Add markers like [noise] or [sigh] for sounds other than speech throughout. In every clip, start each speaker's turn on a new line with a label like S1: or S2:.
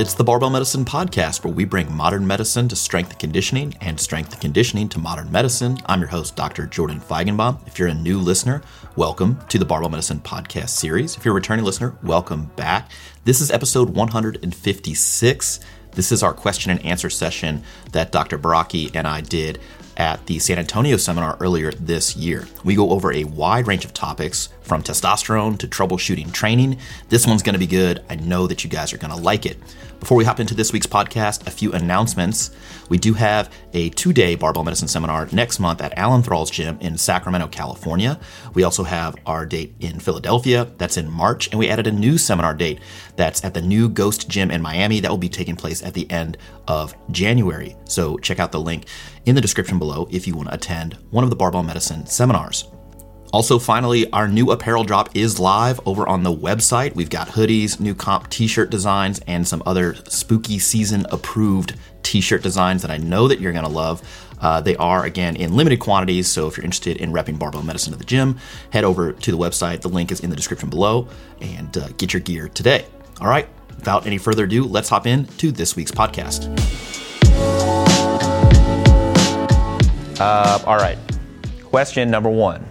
S1: It's the Barbell Medicine Podcast, where we bring modern medicine to strength and conditioning and strength and conditioning to modern medicine. I'm your host, Dr. Jordan Feigenbaum. If you're a new listener, welcome to the Barbell Medicine Podcast series. If you're a returning listener, welcome back. This is episode 156. This is our question and answer session that Dr. Baraki and I did at the San Antonio seminar earlier this year. We go over a wide range of topics from testosterone to troubleshooting training. This one's going to be good. I know that you guys are going to like it. Before we hop into this week's podcast, a few announcements. We do have a two day barbell medicine seminar next month at Alan Thrall's gym in Sacramento, California. We also have our date in Philadelphia, that's in March, and we added a new seminar date that's at the new Ghost Gym in Miami that will be taking place at the end of January. So check out the link in the description below if you want to attend one of the barbell medicine seminars. Also, finally, our new apparel drop is live over on the website. We've got hoodies, new comp t shirt designs, and some other spooky season approved t shirt designs that I know that you're to love. Uh, they are, again, in limited quantities, so if you're interested in repping barbell medicine at the gym, head over to the website. The link is in the description below and uh, get your gear today. All right, without any further ado, let's hop in to this week's podcast. Uh, all right, question number one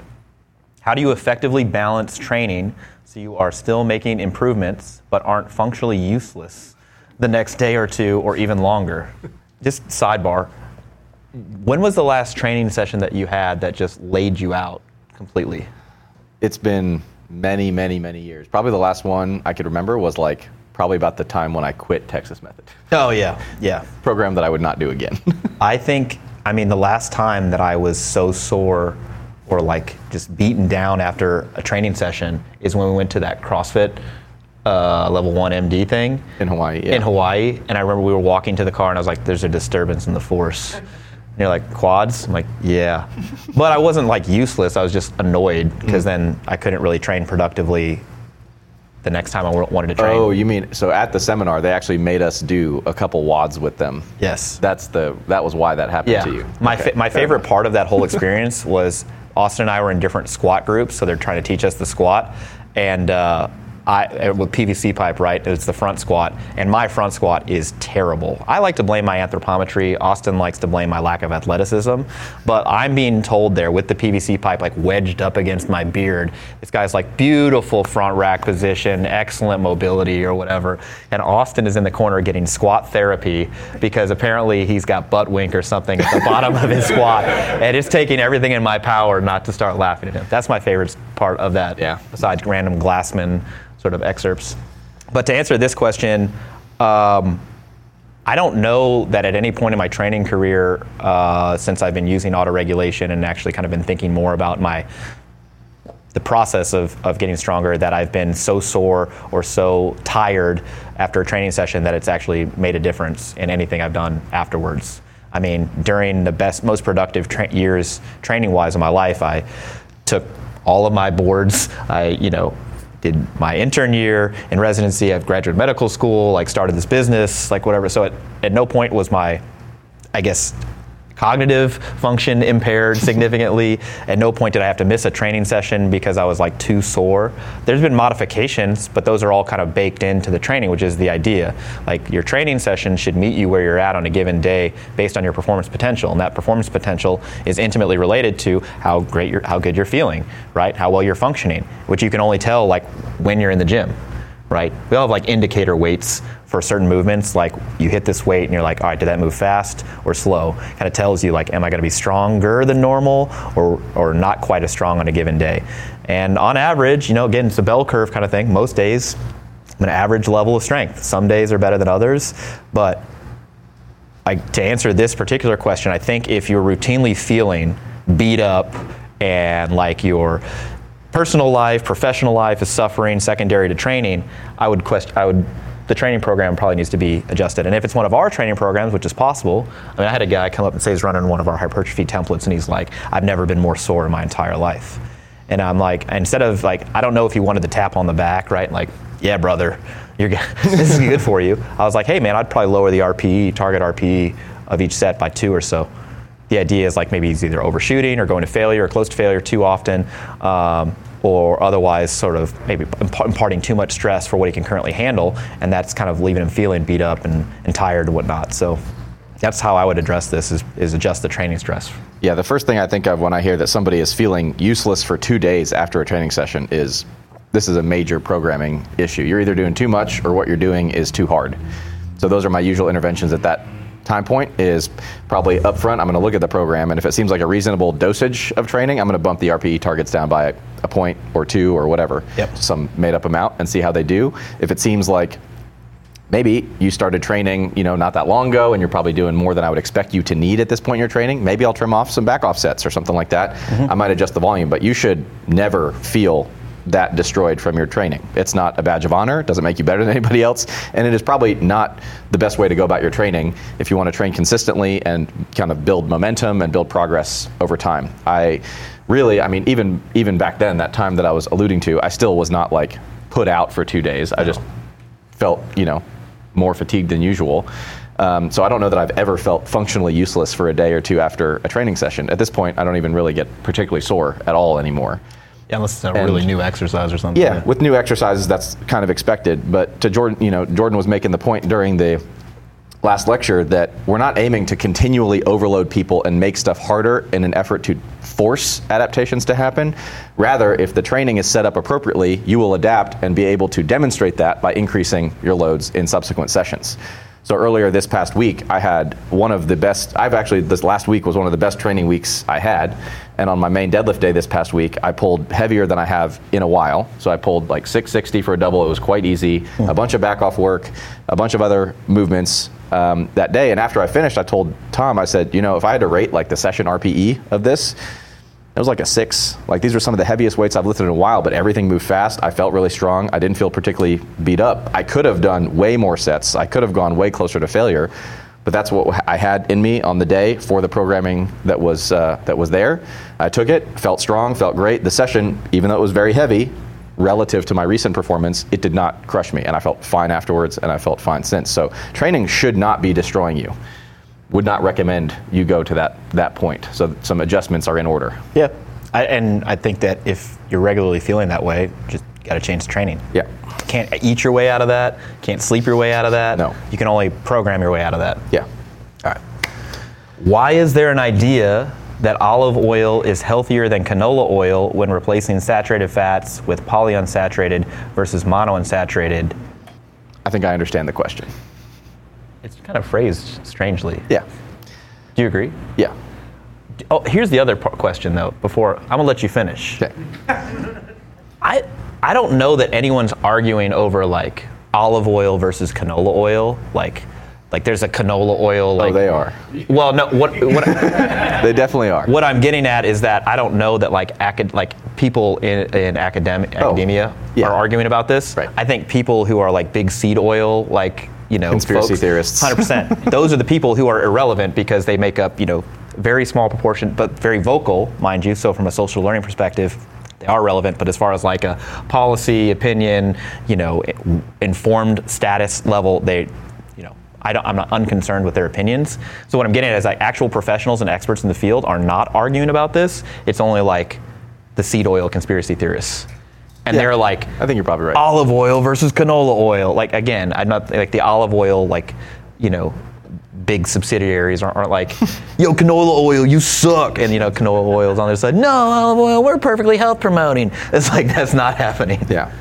S1: how do you effectively balance training so you are still making improvements but aren't functionally useless the next day or two or even longer? Just sidebar. When was the last training session that you had that just laid you out completely?
S2: It's been many, many, many years. Probably the last one I could remember was like probably about the time when I quit Texas Method.
S1: Oh, yeah, yeah.
S2: Program that I would not do again. [laughs]
S1: I think, I mean, the last time that I was so sore or like just beaten down after a training session is when we went to that CrossFit uh, level one MD thing
S2: in Hawaii. Yeah.
S1: In Hawaii, and I remember we were walking to the car, and I was like, "There's a disturbance in the force." And you're like, "Quads?" I'm like, "Yeah," but I wasn't like useless. I was just annoyed because mm then I couldn't really train productively the next time I wanted to train.
S2: Oh, you mean so at the seminar they actually made us do a couple WODs with them?
S1: Yes.
S2: That's the that was why that happened
S1: yeah.
S2: to you.
S1: My okay. fa- my favorite part of that whole [laughs] experience was Austin and I were in different squat groups, so they're trying to teach us the squat. And uh, I, eh, with PVC pipe, right? It's the front squat, and my front squat is terrible. I like to blame my anthropometry. Austin likes to blame my lack of athleticism, but I'm being told there with the PVC pipe like wedged up against my beard. This guy's like beautiful front rack position, excellent mobility or whatever, and Austin is in the corner getting squat therapy because apparently he's got butt wink or something at the bottom of his squat, and it's taking everything in my power not to start laughing at him. That's my favorite part of that.
S2: Yeah.
S1: Besides random Glassman sort of excerpts. But to answer this question, um, I don't know that at any point in my training career, uh, since I've been using autoregulation and actually kind of been thinking more about my the process of, of getting stronger that I've been so sore or so tired after a training session that it's actually made a difference in anything I've done afterwards. I mean, during the best, most productive tra- years training wise in my life, I took all of my boards. I, you know, did my intern year in residency at graduate medical school, like started this business, like whatever. So at, at no point was my, I guess, cognitive function impaired [laughs] significantly. At no point did I have to miss a training session because I was like too sore. There's been modifications, but those are all kind of baked into the training, which is the idea. Like your training session should meet you where you're at on a given day based on your performance potential, and that performance potential is intimately related to how great you're, how good you're feeling, right? How well you're functioning, which you can only tell like when you're in the gym right? We all have like indicator weights for certain movements. Like you hit this weight and you're like, all right, did that move fast or slow? Kind of tells you like, am I going to be stronger than normal or or not quite as strong on a given day? And on average, you know, again, it's a bell curve kind of thing. Most days, I'm an average level of strength. Some days are better than others, but I, to answer this particular question, I think if you're routinely feeling beat up and like you're personal life, professional life is suffering secondary to training, I would question, I would the training program probably needs to be adjusted. And if it's one of our training programs, which is possible, I mean, I had a guy come up and say he's running one of our hypertrophy templates, and he's like, I've never been more sore in my entire life. And I'm like, instead of like, I don't know if he wanted the tap on the back, right? Like, yeah, brother, you're [laughs] this is good for you. I was like, hey, man, I'd probably lower the RPE, target RPE of each set by two or so the idea is like maybe he's either overshooting or going to failure or close to failure too often. Um, or otherwise sort of maybe imparting too much stress for what he can currently handle, and that's kind of leaving him feeling beat up and, and tired and whatnot. So that's how I would address this is, is adjust the training stress.
S2: Yeah, the first thing I think of when I hear that somebody is feeling useless for two days after a training session is this is a major programming issue. You're either doing too much or what you're doing is too hard. So those are my usual interventions at that time point is probably up front, I'm going to look at the program, and if it seems like a reasonable dosage of training, I'm going to bump the RPE targets down by a point or two or whatever,
S1: Yep.
S2: some made up amount, and see how they do. If it seems like maybe you started training, you know, not that long ago, and you're probably doing more than I would expect you to need at this point in your training. Maybe I'll trim off some back offsets or something like that. Mm-hmm. I might adjust the volume, but you should never feel that destroyed from your training. It's not a badge of honor. It doesn't make you better than anybody else, and it is probably not the best way to go about your training if you want to train consistently and kind of build momentum and build progress over time. I really, I mean, even even back then, that time that I was alluding to, I still was not like put out for two days. I just felt, you know, more fatigued than usual. Um, so I don't know that I've ever felt functionally useless for a day or two after a training session. At this point, I don't even really get particularly sore at all anymore.
S1: Yeah, unless it's a
S2: And-
S1: really new exercise or something.
S2: Yeah, with new exercises, that's kind of expected. But to Jordan, you know, Jordan was making the point during the last lecture that we're not aiming to continually overload people and make stuff harder in an effort to force adaptations to happen. Rather, if the training is set up appropriately, you will adapt and be able to demonstrate that by increasing your loads in subsequent sessions. So earlier this past week, I had one of the best. I've actually this last week was one of the best training weeks I had, and on my main deadlift day this past week, I pulled heavier than I have in a while. So I pulled like 660 for a double. It was quite easy. A bunch of back off work, a bunch of other movements um, that day. And after I finished, I told Tom, I said, you know, if I had to rate like the session RPE of this, it was like a six. Like these are some of the heaviest weights I've lifted in a while, but everything moved fast. I felt really strong. I didn't feel particularly beat up. I could have done way more sets. I could have gone way closer to failure, but that's what I had in me on the day for the programming that was uh, that was there. I took it, felt strong, felt great. The session, even though it was very heavy, relative to my recent performance, it did not crush me, and I felt fine afterwards, and I felt fine since. So training should not be destroying you would not recommend you go to that that point. So some adjustments are in order.
S1: Yeah. I, and I think that if you're regularly feeling that way, just got to change the training.
S2: Yeah.
S1: Can't eat your way out of that. Can't sleep your way out of that.
S2: No.
S1: You can only program your way out of that.
S2: Yeah.
S1: All right. Why is there an idea that olive oil is healthier than canola oil when replacing saturated fats with polyunsaturated versus monounsaturated?
S2: I think I understand the question.
S1: It's kind of phrased strangely.
S2: Yeah.
S1: Do you agree?
S2: Yeah.
S1: Oh, here's the other part question though. Before I'm gonna let you finish.
S2: Okay.
S1: I I don't know that anyone's arguing over like olive oil versus canola oil. Like like there's a canola oil. Oh, like
S2: oh, they are.
S1: Well, no. What what [laughs]
S2: They definitely are.
S1: what I'm getting at is that I don't know that like acad- like people in in academic
S2: Oh,
S1: academia
S2: yeah.
S1: are arguing about this.
S2: Right.
S1: I think people who are like big seed oil like you know
S2: Conspiracy
S1: folks,
S2: theorists.
S1: 100%. [laughs] Those are the people who are irrelevant because they make up you know very small proportion, but very vocal, mind you. So from a social learning perspective. They are relevant, but as far as like a policy, opinion, you know, informed status level, they, you know, I don't, I'm not unconcerned with their opinions. So what I'm getting at is like actual professionals and experts in the field are not arguing about this. It's only like the seed oil conspiracy theorists, and
S2: Yeah.
S1: they're like
S2: I think you're probably right.
S1: olive oil versus canola oil. Like again, I'm not like the olive oil like you know big subsidiaries aren't, aren't like [laughs] yo canola oil you suck and you know canola oil's on their side no olive oil we're perfectly health promoting it's like that's not happening
S2: Yeah.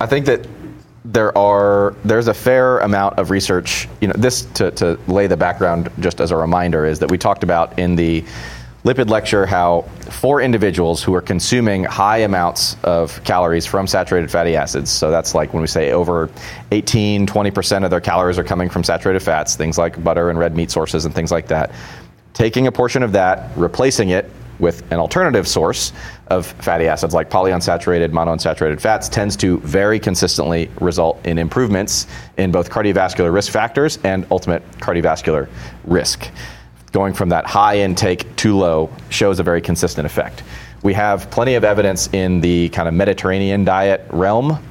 S2: I think that there are there's a fair amount of research. You know, this to, to lay the background just as a reminder is that we talked about in the lipid lecture how for individuals who are consuming high amounts of calories from saturated fatty acids, so that's like when we say over 18, 20% of their calories are coming from saturated fats, things like butter and red meat sources and things like that. Taking a portion of that, replacing it with an alternative source of fatty acids like polyunsaturated, monounsaturated fats tends to very consistently result in improvements in both cardiovascular risk factors and ultimate cardiovascular risk. Going from that high intake to low shows a very consistent effect. We have plenty of evidence in the kind of Mediterranean diet realm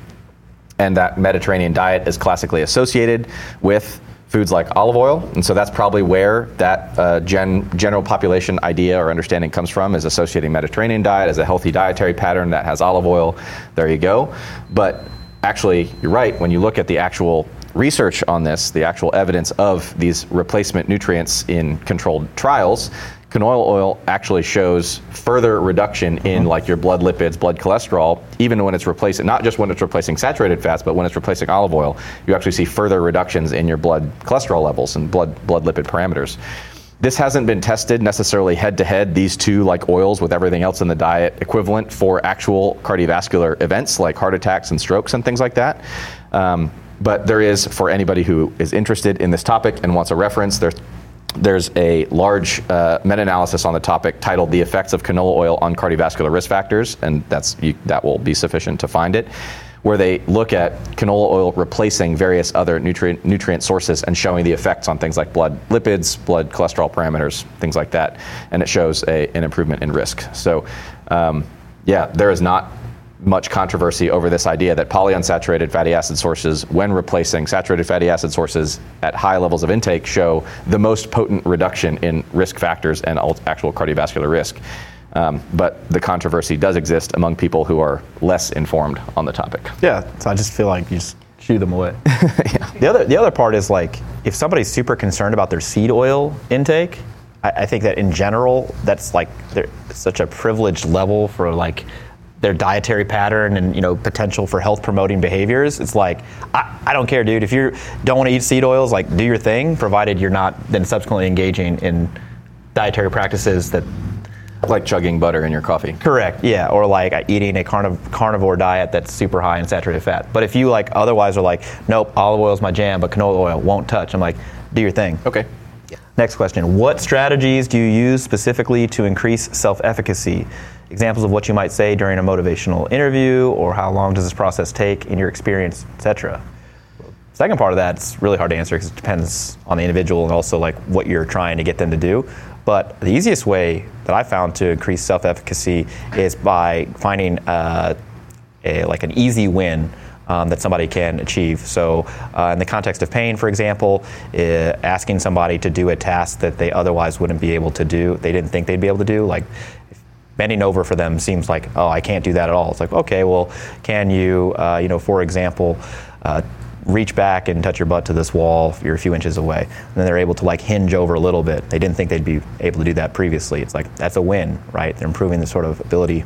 S2: and that Mediterranean diet is classically associated with foods like olive oil, and so that's probably where that uh, gen, general population idea or understanding comes from, is associating Mediterranean diet as a healthy dietary pattern that has olive oil. There you go. But actually, you're right. When you look at the actual research on this, the actual evidence of these replacement nutrients in controlled trials, canola oil actually shows further reduction in mm-hmm. like your blood lipids, blood cholesterol, even when it's replacing not just when it's replacing saturated fats, but when it's replacing olive oil, you actually see further reductions in your blood cholesterol levels and blood blood lipid parameters. This hasn't been tested necessarily head to head, these two like oils with everything else in the diet equivalent for actual cardiovascular events like heart attacks and strokes and things like that. Um, but there is, for anybody who is interested in this topic and wants a reference, there's there's a large uh, meta-analysis on the topic titled "The Effects of Canola Oil on Cardiovascular Risk Factors," and that's you, that will be sufficient to find it, where they look at canola oil replacing various other nutrient nutrient sources and showing the effects on things like blood lipids, blood cholesterol parameters, things like that, and it shows a, an improvement in risk. So, um, yeah, there is not much controversy over this idea that polyunsaturated fatty acid sources, when replacing saturated fatty acid sources at high levels of intake, show the most potent reduction in risk factors and actual cardiovascular risk. Um, but the controversy does exist among people who are less informed on the topic.
S1: Yeah, so I just feel like you just shoo them away. [laughs] yeah. The other the other part is like if somebody's super concerned about their seed oil intake, I, I think that in general that's like such a privileged level for like their dietary pattern and you know potential for health promoting behaviors it's like I, I don't care dude. If you don't want to eat seed oils like do your thing provided you're not then subsequently engaging in dietary practices that
S2: like chugging butter in your coffee.
S1: Correct yeah or like uh, eating a carniv- carnivore diet that's super high in saturated fat. But if you like otherwise are like nope olive oil is my jam but canola oil won't touch i'm like do your thing.
S2: Okay.
S1: Next question. What strategies do you use specifically to increase self efficacy? Examples of what you might say during a motivational interview or how long does this process take in your experience, etc. Second part of that's really hard to answer because it depends on the individual and also like what you're trying to get them to do. But the easiest way that I found to increase self-efficacy is by finding uh, a, like an easy win um, that somebody can achieve. So, uh, in the context of pain, for example, uh, asking somebody to do a task that they otherwise wouldn't be able to do, they didn't think they'd be able to do, like bending over for them seems like, oh, I can't do that at all. It's like, okay, well, can you, uh, you know, for example, uh, reach back and touch your butt to this wall you're a few inches away. And then they're able to like hinge over a little bit. They didn't think they'd be able to do that previously. It's like that's a win right? They're improving the sort of ability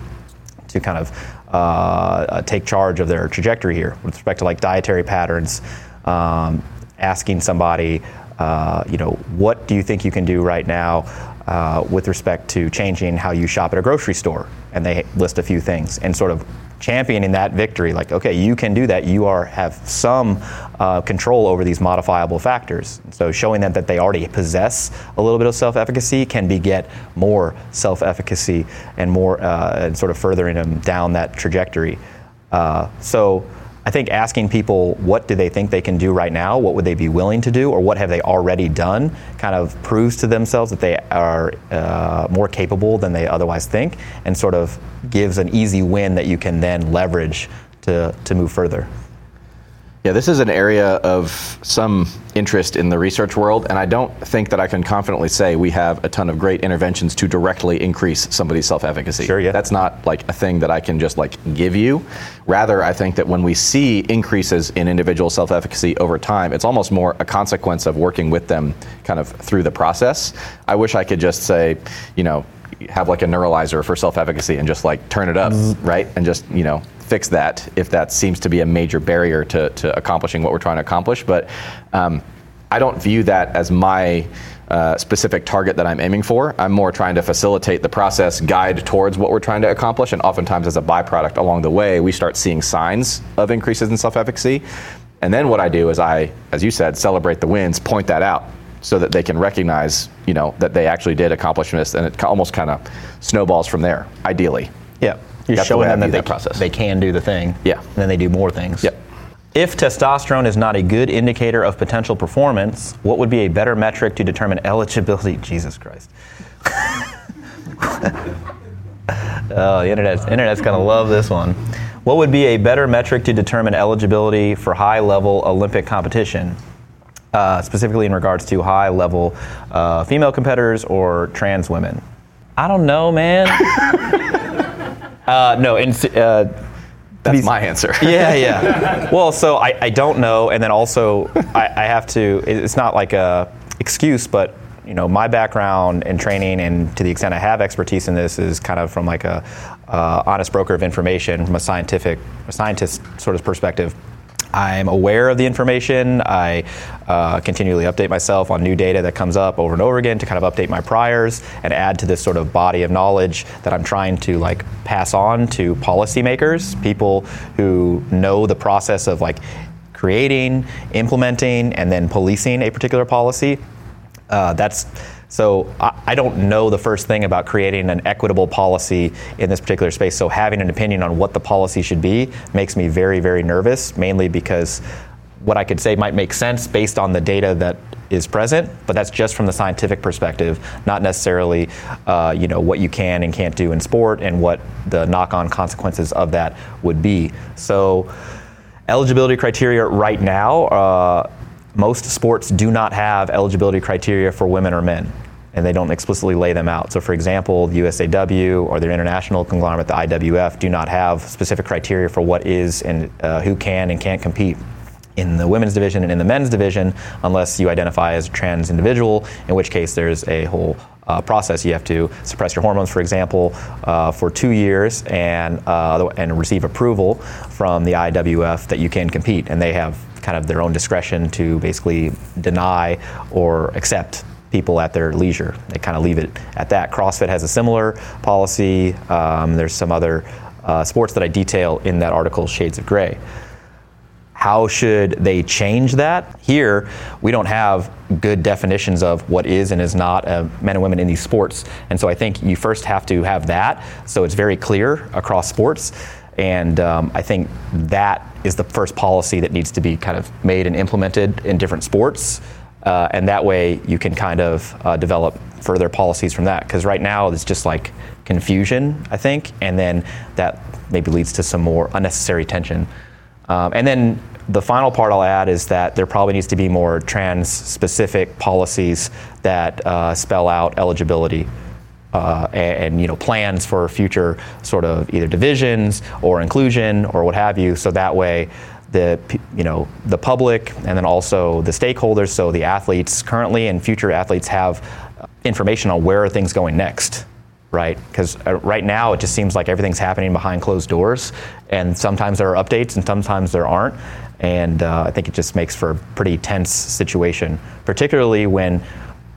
S1: to kind of uh, uh take charge of their trajectory here. With respect to like dietary patterns um, asking somebody uh, you know what do you think you can do right now uh, with respect to changing how you shop at a grocery store. And they list a few things. And sort of championing that victory like okay you can do that. You are have some uh, control over these modifiable factors. So showing them that they already possess a little bit of self-efficacy can beget more self-efficacy and more uh, and sort of furthering them down that trajectory. Uh, so I think asking people what do they think they can do right now, what would they be willing to do, or what have they already done, kind of proves to themselves that they are uh, more capable than they otherwise think, and sort of gives an easy win that you can then leverage to, to move further.
S2: Yeah, this is an area of some interest in the research world, and I don't think that I can confidently say we have a ton of great interventions to directly increase somebody's self-efficacy.
S1: Sure, yeah.
S2: That's not like a thing that I can just like give you. Rather, I think that when we see increases in individual self-efficacy over time, it's almost more a consequence of working with them kind of through the process. I wish I could just say, you know, have like a neuralyzer for self-efficacy and just like turn it up, mm-hmm. right? And just, you know, fix that if that seems to be a major barrier to, to accomplishing what we're trying to accomplish. But um, I don't view that as my uh, specific target that I'm aiming for. I'm more trying to facilitate the process, guide towards what we're trying to accomplish, and oftentimes as a byproduct along the way, we start seeing signs of increases in self-efficacy. And then what I do is I, as you said, celebrate the wins, point that out, so that they can recognize, you know, that they actually did accomplish this, and it almost kind of snowballs from there, ideally.
S1: Yeah. You're That's showing the them that, they, that process. they can do the thing.
S2: Yeah.
S1: And then they do more things.
S2: Yep.
S1: If testosterone is not a good indicator of potential performance, what would be a better metric to determine eligibility? [laughs] Jesus Christ. [laughs] oh, the internet's, internet's going to love this one. What would be a better metric to determine eligibility for high level Olympic competition? Uh, specifically in regards to high level uh, female competitors or trans women? I don't know, man. [laughs] uh, no, in, uh,
S2: That's my answer. [laughs]
S1: yeah, yeah. [laughs] Well, so I, I don't know, and then also I, I have to. It's not like a excuse, but you know, my background and training, and to the extent I have expertise in this, is kind of from like a uh, honest broker of information, from a scientific, a scientist sort of perspective. I'm aware of the information. I uh, continually update myself on new data that comes up over and over again to kind of update my priors and add to this sort of body of knowledge that I'm trying to like pass on to policymakers, people who know the process of like creating, implementing, and then policing a particular policy. Uh, that's so I, I, don't know the first thing about creating an equitable policy in this particular space. So having an opinion on what the policy should be makes me very, very nervous, mainly because what I could say might make sense based on the data that is present, but that's just from the scientific perspective, not necessarily, uh, you know, what you can and can't do in sport and what the knock-on consequences of that would be. So, eligibility criteria right now. Uh, most sports do not have eligibility criteria for women or men and they don't explicitly lay them out. So, for example, the USAW or their international conglomerate, the IWF, do not have specific criteria for what is and uh, who can and can't compete in the women's division and in the men's division unless you identify as a trans individual, in which case there's a whole uh, process. You have to suppress your hormones, for example, uh, for two years and, uh, and receive approval from the IWF that you can compete. And they have kind of their own discretion to basically deny or accept people at their leisure. They kind of leave it at that. CrossFit has a similar policy. Um, there's some other uh, sports that I detail in that article, Shades of Gray. How should they change that? Here, we don't have good definitions of what is and is not uh, men and women in these sports. And so I think you first have to have that so it's very clear across sports. And um, I think that is the first policy that needs to be kind of made and implemented in different sports. Uh, and that way you can kind of uh, develop further policies from that. Because right now it's just like confusion, I think, and then that maybe leads to some more unnecessary tension. Um, and then the final part I'll add is that there probably needs to be more trans specific policies that uh, spell out eligibility. Uh, and, and, you know plans for future sort of either divisions or inclusion or what have you so that way the you know the public and then also the stakeholders so the athletes currently and future athletes have information on where are things going next right because uh, right now it just seems like everything's happening behind closed doors and sometimes there are updates and sometimes there aren't and uh, i think it just makes for a pretty tense situation particularly when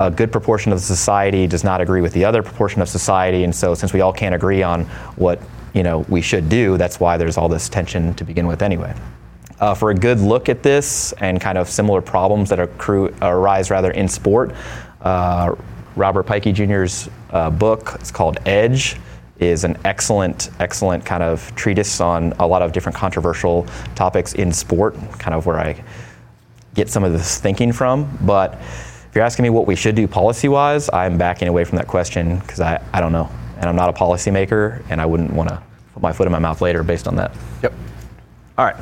S1: a good proportion of the society does not agree with the other proportion of society and so since we all can't agree on what you know we should do that's why there's all this tension to begin with anyway uh, for a good look at this and kind of similar problems that arise rather in sport. Uh, Robert Pielke Jr.'s uh, book, it's called Edge, is an excellent, excellent kind of treatise on a lot of different controversial topics in sport, kind of where I get some of this thinking from. But if you're asking me what we should do policy wise, I'm backing away from that question because I, I don't know. And I'm not a policymaker, and I wouldn't want to put my foot in my mouth later based on that.
S2: Yep.
S1: All right.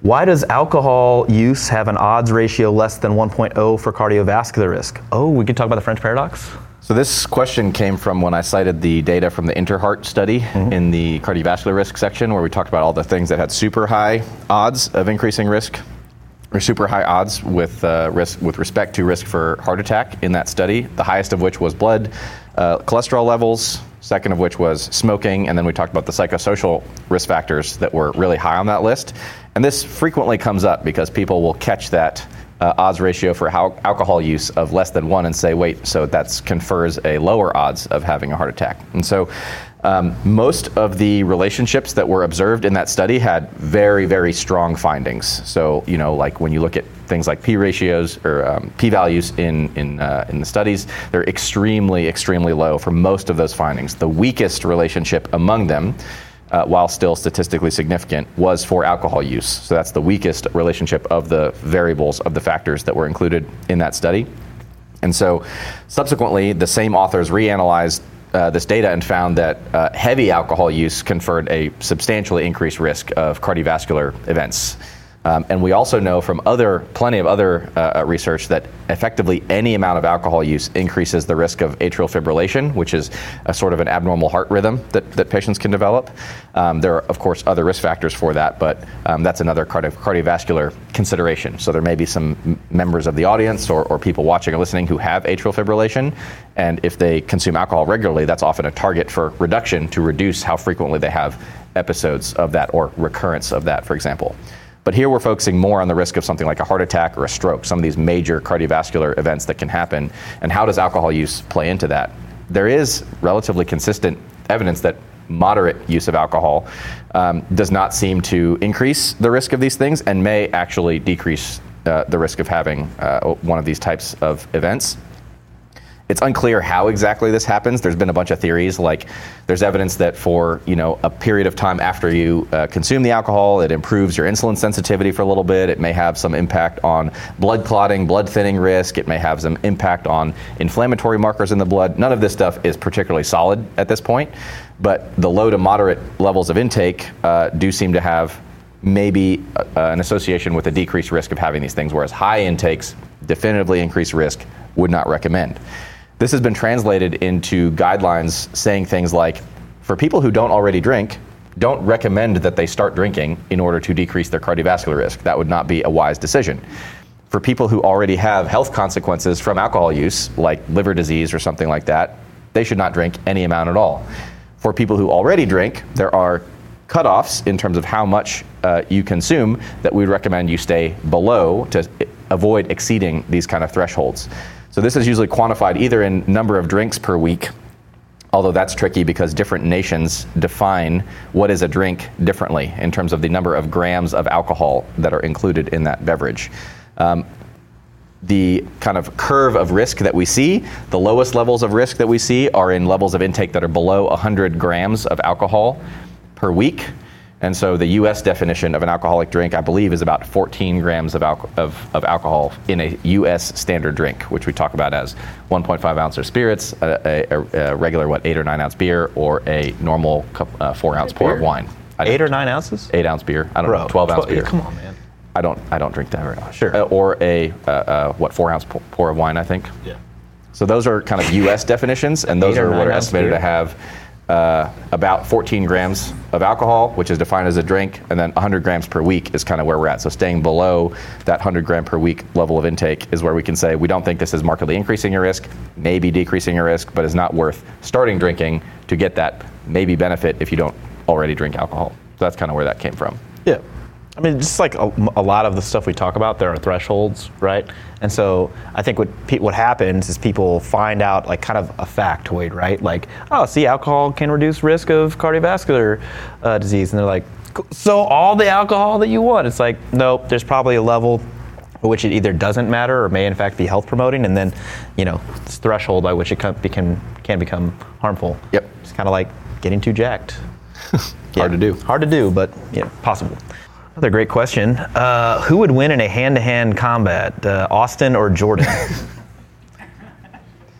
S1: Why does alcohol use have an odds ratio less than 1.0 for cardiovascular risk? Oh, we could talk about the French paradox?
S2: So this question came from when I cited the data from the Interheart study mm-hmm. in the cardiovascular risk section, where we talked about all the things that had super high odds of increasing risk, or super high odds with uh, risk with respect to risk for heart attack in that study. The highest of which was blood uh, cholesterol levels, second of which was smoking, and then we talked about the psychosocial risk factors that were really high on that list. And this frequently comes up because people will catch that uh, odds ratio for how alcohol use of less than one and say, wait, so that confers a lower odds of having a heart attack. And so um, most of the relationships that were observed in that study had very, very strong findings. So, you know, like when you look at things like p ratios or um, p values in in uh, in the studies, they're extremely, extremely low for most of those findings. The weakest relationship among them. Uh, while still statistically significant, was for alcohol use. So that's the weakest relationship of the variables of the factors that were included in that study. And so, subsequently, the same authors reanalyzed uh, this data and found that uh, heavy alcohol use conferred a substantially increased risk of cardiovascular events. Um, and we also know from other, plenty of other uh, uh, research that effectively any amount of alcohol use increases the risk of atrial fibrillation, which is a sort of an abnormal heart rhythm that, that patients can develop. Um, there are, of course, other risk factors for that, but um, that's another cardi- cardiovascular consideration. So there may be some m- members of the audience or, or people watching or listening who have atrial fibrillation, and if they consume alcohol regularly, that's often a target for reduction to reduce how frequently they have episodes of that or recurrence of that, for example. But here we're focusing more on the risk of something like a heart attack or a stroke, some of these major cardiovascular events that can happen. And how does alcohol use play into that? There is relatively consistent evidence that moderate use of alcohol um, does not seem to increase the risk of these things and may actually decrease uh, the risk of having uh, one of these types of events. It's unclear how exactly this happens. There's been a bunch of theories. Like, there's evidence that for you know a period of time after you uh, consume the alcohol, it improves your insulin sensitivity for a little bit. It may have some impact on blood clotting, blood thinning risk. It may have some impact on inflammatory markers in the blood. None of this stuff is particularly solid at this point, but the low to moderate levels of intake uh, do seem to have maybe uh, an association with a decreased risk of having these things, whereas high intakes definitively increase risk. Would not recommend. This has been translated into guidelines saying things like for people who don't already drink, don't recommend that they start drinking in order to decrease their cardiovascular risk. That would not be a wise decision. For people who already have health consequences from alcohol use, like liver disease or something like that, they should not drink any amount at all. For people who already drink, there are cutoffs in terms of how much uh, you consume that we recommend you stay below to avoid exceeding these kind of thresholds. So this is usually quantified either in number of drinks per week, although that's tricky because different nations define what is a drink differently in terms of the number of grams of alcohol that are included in that beverage. Um, the kind of curve of risk that we see, the lowest levels of risk that we see are in levels of intake that are below 100 grams of alcohol per week. And so the U.S. definition of an alcoholic drink, I believe, is about 14 grams of, al- of, of, alcohol in a U.S. standard drink, which we talk about as 1.5 ounce of spirits, a, a, a, regular, what, eight or nine ounce beer, or a normal cup, uh, four ounce pour of wine.
S1: eight or nine ounces?
S2: Eight ounce beer. I don't Bro, know, 12 ounce 12, beer.
S1: Come on, man.
S2: I don't, I don't drink that very much.
S1: Sure.
S2: Uh, or a, uh, uh, what, four ounce pour of wine, I think.
S1: Yeah.
S2: So those are kind of U.S. [laughs] definitions, and those are what are estimated beer. to have uh, about 14 grams of alcohol, which is defined as a drink, and then 100 grams per week is kind of where we're at. So staying below that 100 gram per week level of intake is where we can say we don't think this is markedly increasing your risk, maybe decreasing your risk, but is not worth starting drinking to get that maybe benefit if you don't already drink alcohol. So that's kind of where that came from.
S1: Yeah. I mean, just like a, a, lot of the stuff we talk about, there are thresholds, right? And so I think what pe- what happens is people find out like kind of a factoid, right? Like, oh, see, alcohol can reduce risk of cardiovascular uh, disease, and they're like, so all the alcohol that you want? It's like, nope. There's probably a level at which it either doesn't matter or may in fact be health promoting, and then, you know, this threshold by which it can, can, can become harmful.
S2: Yep.
S1: It's kind of like getting too jacked. [laughs]
S2: Hard to do.
S1: Hard to do, but yeah, possible. Another great question. Uh, who would win in a hand-to-hand combat, uh, Austin or Jordan? [laughs]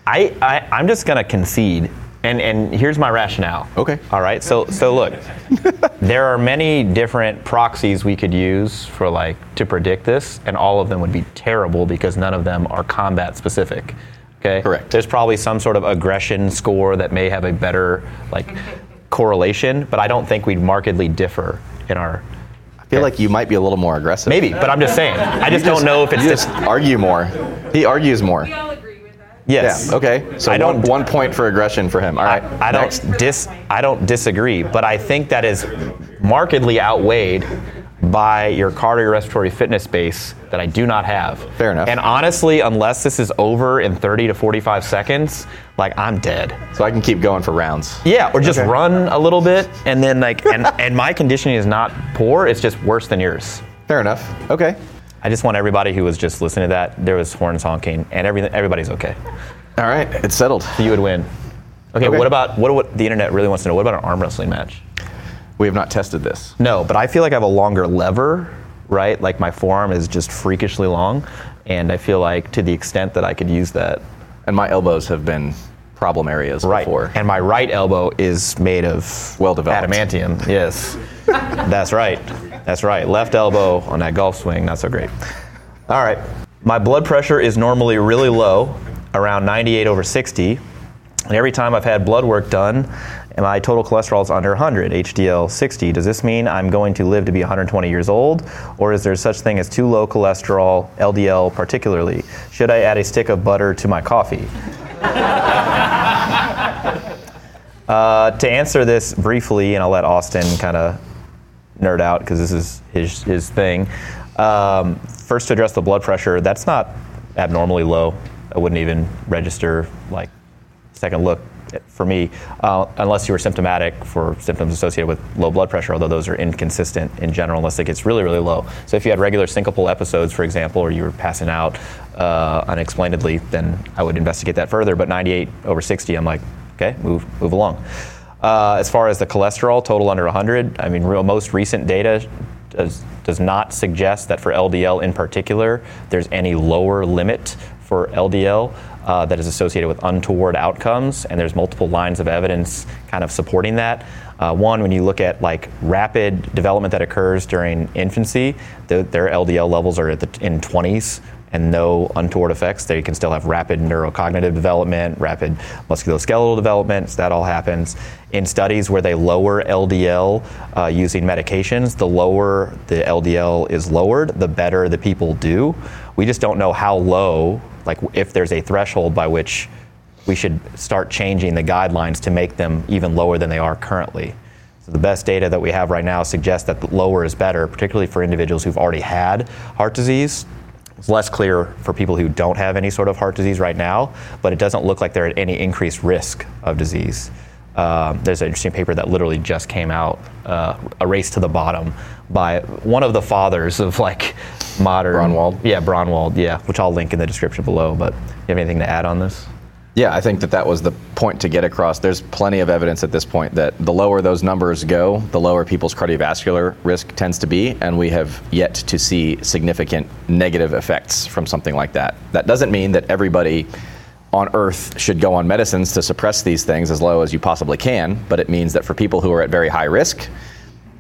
S1: I, I I'm just gonna concede, and and here's my rationale.
S2: Okay.
S1: All right. So so look, [laughs] there are many different proxies we could use for like to predict this, and all of them would be terrible because none of them are combat specific. Okay.
S2: Correct.
S1: There's probably some sort of aggression score that may have a better like correlation, but I don't think we'd markedly differ in our
S2: feel like you might be a little more aggressive.
S1: Maybe, but I'm just saying. I just, just don't know if it's
S2: you just argue more. He argues more.
S3: We all agree with that.
S1: Yes.
S2: Yeah, okay. So I don't, one, one point for aggression for him. All right.
S1: I, I don't dis I don't disagree, but I think that is markedly outweighed by your cardiorespiratory fitness base that I do not have.
S2: Fair enough.
S1: And honestly, unless this is over in 30 to 45 seconds, like I'm dead.
S2: So I can keep going for rounds.
S1: Yeah, or just okay. run a little bit and then like and, [laughs] and my conditioning is not poor, it's just worse than yours.
S2: Fair enough. Okay.
S1: I just want everybody who was just listening to that, there was horns honking and everything everybody's okay.
S2: All right, it's settled.
S1: So you would win. Okay, okay. what about what, what the internet really wants to know? What about an arm wrestling match?
S2: We have not tested this.
S1: No, but I feel like I have a longer lever, right? Like my forearm is just freakishly long, and I feel like to the extent that I could use that.
S2: And my elbows have been problem areas
S1: right.
S2: before.
S1: And my right elbow is made of
S2: well developed
S1: adamantium. Yes, [laughs] that's right. That's right. Left elbow on that golf swing, not so great. All right. My blood pressure is normally really low, around 98 over 60. And every time I've had blood work done, my total cholesterol is under 100, HDL 60. Does this mean I'm going to live to be 120 years old? Or is there such thing as too low cholesterol, LDL particularly? Should I add a stick of butter to my coffee? [laughs] uh, to answer this briefly, and I'll let Austin kind of nerd out because this is his, his thing. Um, first, to address the blood pressure, that's not abnormally low. I wouldn't even register like second look for me, uh, unless you were symptomatic for symptoms associated with low blood pressure, although those are inconsistent in general unless it gets really, really low. So if you had regular syncopal episodes, for example, or you were passing out uh, unexplainedly, then I would investigate that further. But 98 over 60, I'm like, okay, move, move along. Uh, as far as the cholesterol, total under 100, I mean, real, most recent data does, does not suggest that for LDL in particular, there's any lower limit for LDL uh, that is associated with untoward outcomes, and there's multiple lines of evidence kind of supporting that. Uh, one, when you look at like rapid development that occurs during infancy, the, their LDL levels are the, in 20s and no untoward effects. They can still have rapid neurocognitive development, rapid musculoskeletal development. So that all happens in studies where they lower LDL uh, using medications. The lower the LDL is lowered, the better the people do. We just don't know how low like if there's a threshold by which we should start changing the guidelines to make them even lower than they are currently. So the best data that we have right now suggests that lower is better, particularly for individuals who've already had heart disease. It's less clear for people who don't have any sort of heart disease right now, but it doesn't look like they're at any increased risk of disease. Um, there's an interesting paper that literally just came out, uh, A Race to the Bottom, by one of the fathers of like modern.
S2: Braunwald?
S1: Yeah, Braunwald, yeah, which I'll link in the description below. But you have anything to add on this?
S2: Yeah, I think that that was the point to get across. There's plenty of evidence at this point that the lower those numbers go, the lower people's cardiovascular risk tends to be, and we have yet to see significant negative effects from something like that. That doesn't mean that everybody on earth should go on medicines to suppress these things as low as you possibly can, but it means that for people who are at very high risk,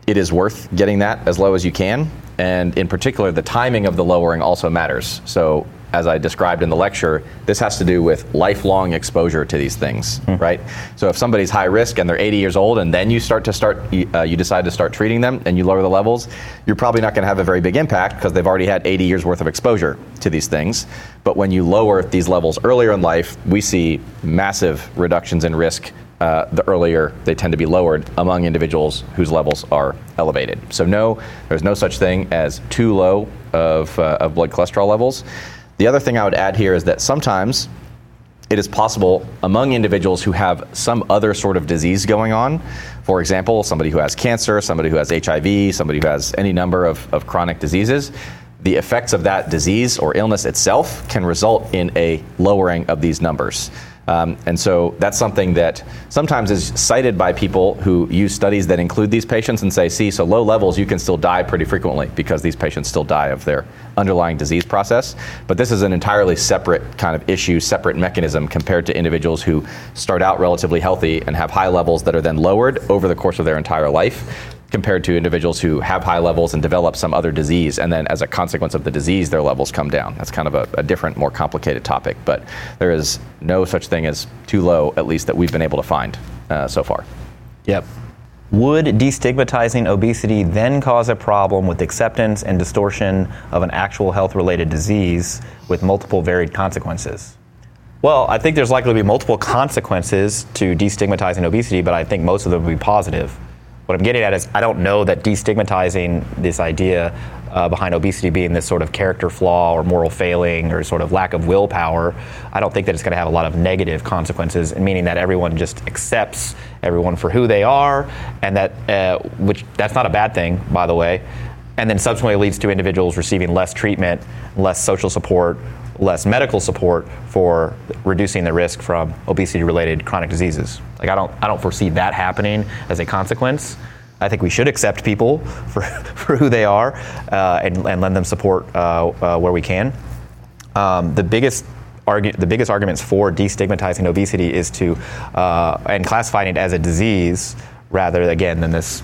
S2: it is worth getting that as low as you can. And in particular, the timing of the lowering also matters. So as I described in the lecture, this has to do with lifelong exposure to these things, mm. right? So if somebody's high risk and they're 80 years old, and then you start to start, uh, you decide to start treating them, and you lower the levels, you're probably not going to have a very big impact because they've already had 80 years worth of exposure to these things. But when you lower these levels earlier in life, we see massive reductions in risk uh, the earlier they tend to be lowered among individuals whose levels are elevated. So, no, there's no such thing as too low of, uh, of blood cholesterol levels. The other thing I would add here is that sometimes it is possible among individuals who have some other sort of disease going on, for example, somebody who has cancer, somebody who has HIV, somebody who has any number of, of chronic diseases, the effects of that disease or illness itself can result in a lowering of these numbers. Um, and so that's something that sometimes is cited by people who use studies that include these patients and say, see, so low levels, you can still die pretty frequently because these patients still die of their underlying disease process. But this is an entirely separate kind of issue, separate mechanism compared to individuals who start out relatively healthy and have high levels that are then lowered over the course of their entire life compared to individuals who have high levels and develop some other disease, and then as a consequence of the disease, their levels come down. That's kind of a, a, different, more complicated topic, but there is no such thing as too low, at least that we've been able to find uh, so far.
S1: Yep. Would destigmatizing obesity then cause a problem with acceptance and distortion of an actual health related disease with multiple varied consequences? Well, I think there's likely to be multiple consequences to destigmatizing obesity, but I think most of them would be positive what I'm getting at is I don't know that destigmatizing this idea uh, behind obesity being this sort of character flaw or moral failing or sort of lack of willpower, I don't think that it's going to have a lot of negative consequences, meaning that everyone just accepts everyone for who they are, and that uh, which that's not a bad thing, by the way, and then subsequently leads to individuals receiving less treatment, less social support, less medical support for reducing the risk from obesity-related chronic diseases. Like I don't, I don't foresee that happening as a consequence. I think we should accept people [laughs] for, for who they are uh, and, and, lend them support uh, uh, where we can. Um, the biggest argu- the biggest arguments for destigmatizing obesity is to uh, and classifying it as a disease rather again than this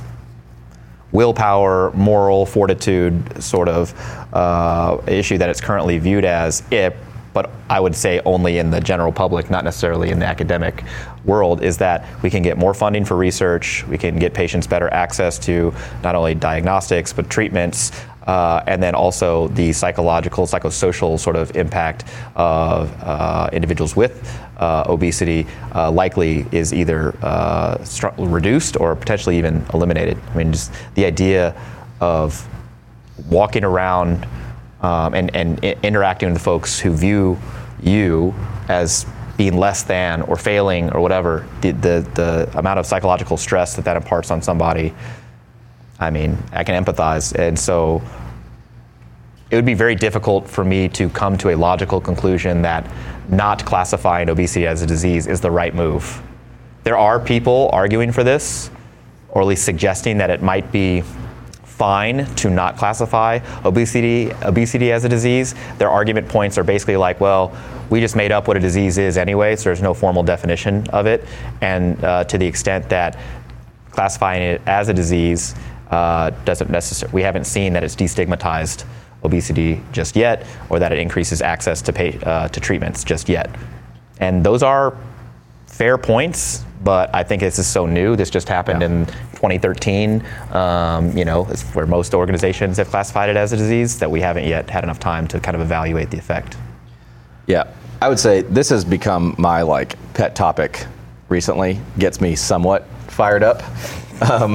S1: willpower, moral fortitude sort of uh, issue that it's currently viewed as. It, but I would say only in the general public, not necessarily in the academic world, is that we can get more funding for research, we can get patients better access to not only diagnostics but treatments, uh, and then also the psychological, psychosocial sort of impact of uh, individuals with uh, obesity uh, likely is either uh, reduced or potentially even eliminated. I mean, just the idea of walking around um, and, and I- interacting with folks who view you as being less than or failing or whatever, the, the, the amount of psychological stress that that imparts on somebody I mean, I can empathize. And so it would be very difficult for me to come to a logical conclusion that not classifying obesity as a disease is the right move. There are people arguing for this, or at least suggesting that it might be fine to not classify obesity obesity as a disease. Their argument points are basically like, well, we just made up what a disease is anyway, so there's no formal definition of it. And uh, to the extent that classifying it as a disease uh, doesn't necessarily, we haven't seen that it's destigmatized obesity just yet, or that it increases access to, pay, uh, to treatments just yet. And those are fair points, but I think this is so new. This just happened
S2: Yeah.
S1: in 2013. Um, you know, it's where most organizations have classified it as a disease that we haven't yet had enough time to kind of evaluate the effect.
S2: Yeah, I would say this has become my like pet topic recently. Gets me somewhat fired up. [laughs] Um,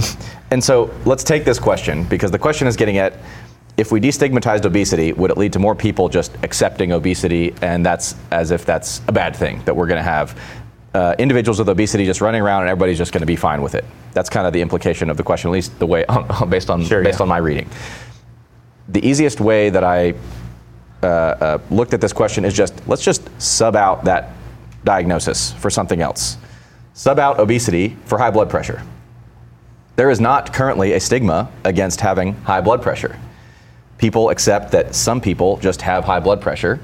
S2: and so let's take this question because the question is getting at if we destigmatized obesity, would it lead to more people just accepting obesity, and that's as if that's a bad thing that we're going to have uh, individuals with obesity just running around and everybody's just going to be fine with it? That's kind of the implication of the question, at least the way [laughs] based on
S1: Sure,
S2: based
S1: yeah.
S2: on my reading. The easiest way that I uh, uh, looked at this question is just let's just sub out that diagnosis for something else. Sub out obesity for high blood pressure. There is not currently a stigma against having high blood pressure. People accept that some people just have high blood pressure,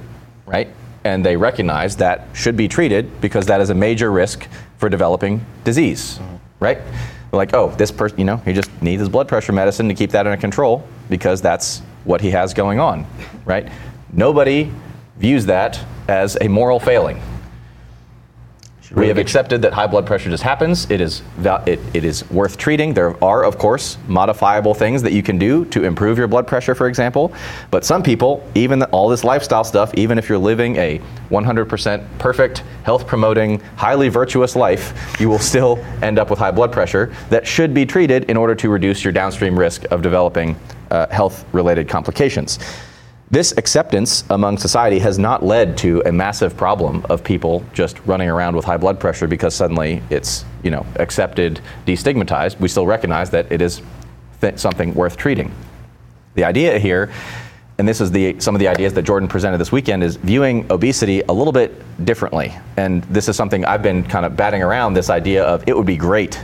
S2: right? And they recognize that should be treated because that is a major risk for developing disease, mm-hmm. right? They're like, oh, this person, you know, he just needs his blood pressure medicine to keep that under control because that's what he has going on, right? Nobody views that as a moral failing. We have accepted that high blood pressure just happens. It is it, it is worth treating. There are, of course, modifiable things that you can do to improve your blood pressure, for example. But some people, even the, all this lifestyle stuff, even if you're living a 100% perfect, health-promoting, highly virtuous life, you will still end up with high blood pressure that should be treated in order to reduce your downstream risk of developing uh, health-related complications. This acceptance among society has not led to a massive problem of people just running around with high blood pressure because suddenly it's you know accepted, destigmatized. We still recognize that it is th- something worth treating. The idea here, and this is the some of the ideas that Jordan presented this weekend, is viewing obesity a little bit differently. And this is something I've been kind of batting around. This idea of it would be great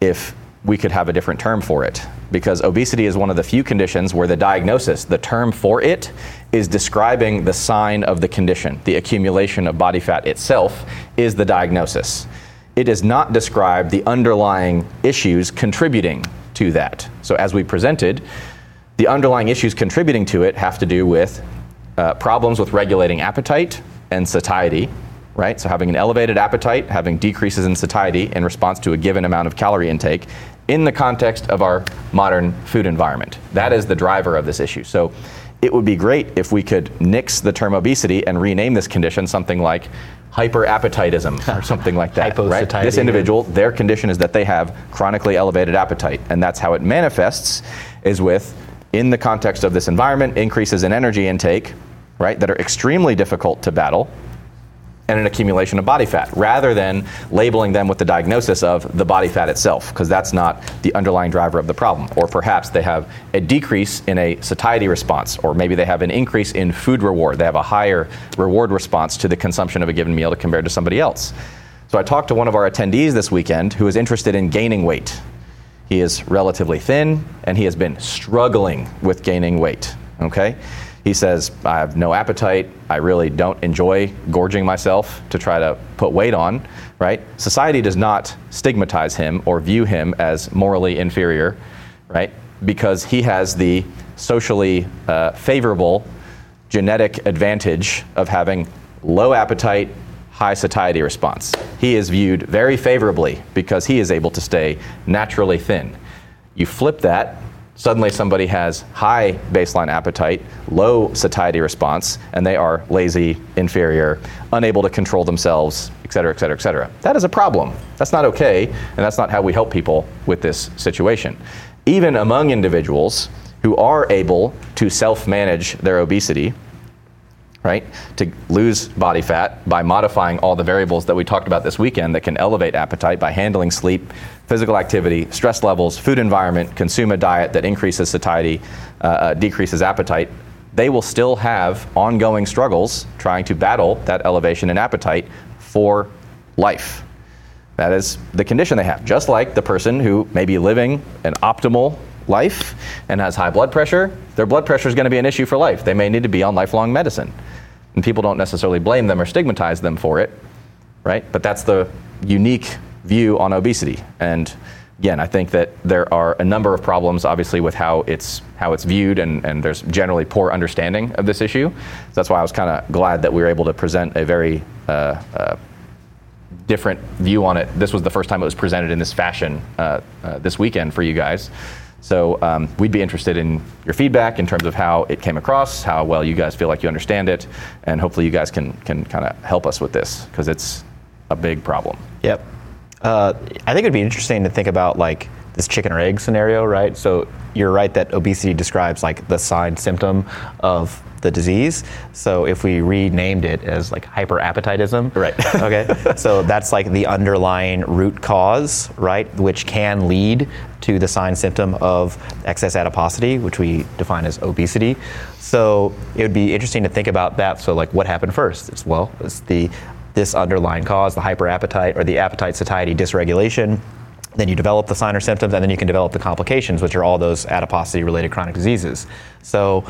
S2: if we could have a different term for it because obesity is one of the few conditions where the diagnosis, the term for it, is describing the sign of the condition. The accumulation of body fat itself is the diagnosis. It does not describe the underlying issues contributing to that. So, as we presented, the underlying issues contributing to it have to do with uh, problems with regulating appetite and satiety, right? So having an elevated appetite, having decreases in satiety in response to a given amount of calorie intake in the context of our modern food environment. That is the driver of this issue. So it would be great if we could nix the term obesity and rename this condition something like hyperappetitism or [laughs] something like that. right? This individual, their condition is that they have chronically elevated appetite, and that's how it manifests is with in the context of this environment, increases in energy intake, right, that are extremely difficult to battle, and an accumulation of body fat, rather than labeling them with the diagnosis of the body fat itself, because that's not the underlying driver of the problem. Or perhaps they have a decrease in a satiety response, or maybe they have an increase in food reward. They have a higher reward response to the consumption of a given meal compared to somebody else. So I talked to one of our attendees this weekend who is interested in gaining weight. He is relatively thin and he has been struggling with gaining weight. Okay? He says, I have no appetite. I really don't enjoy gorging myself to try to put weight on, right? Society does not stigmatize him or view him as morally inferior, right? because he has the socially uh, favorable genetic advantage of having low appetite, high satiety response. He is viewed very favorably because he is able to stay naturally thin. You flip that, suddenly somebody has high baseline appetite, low satiety response, and they are lazy, inferior, unable to control themselves, et cetera, et cetera, et cetera. That is a problem. That's not okay, and that's not how we help people with this situation. Even among individuals who are able to self manage their obesity, right? To lose body fat by modifying all the variables that we talked about this weekend that can elevate appetite by handling sleep, physical activity, stress levels, food environment, consume a diet that increases satiety, uh, uh, decreases appetite. They will still have ongoing struggles trying to battle that elevation in appetite for life. That is the condition they have. Just like the person who may be living an optimal life and has high blood pressure, their blood pressure is going to be an issue for life. They may need to be on lifelong medicine. And people don't necessarily blame them or stigmatize them for it, right? But that's the unique view on obesity. And again, I think that there are a number of problems, obviously, with how it's how it's viewed, and, and there's generally poor understanding of this issue. That's why I was kind of glad that we were able to present a very uh, uh, different view on it. This was the first time it was presented in this fashion uh, uh this weekend for you guys. So um, we'd be interested in your feedback in terms of how it came across, how well you guys feel like you understand it, and hopefully you guys can can kind of help us with this because it's a big problem.
S1: Yep. Uh, I think it'd be interesting to think about like this chicken or egg scenario, right? So you're right that obesity describes like the sign symptom of the disease. So if we renamed it as like hyperappetitism,
S2: right? [laughs]
S1: okay, so that's like the underlying root cause, right, which can lead to the sign symptom of excess adiposity, which we define as obesity. So it would be interesting to think about that. So like, what happened first? It's well, it's the this underlying cause, the hyperappetite or the appetite satiety dysregulation then you develop the sign or symptoms, and then you can develop the complications, which are all those adiposity related chronic diseases. So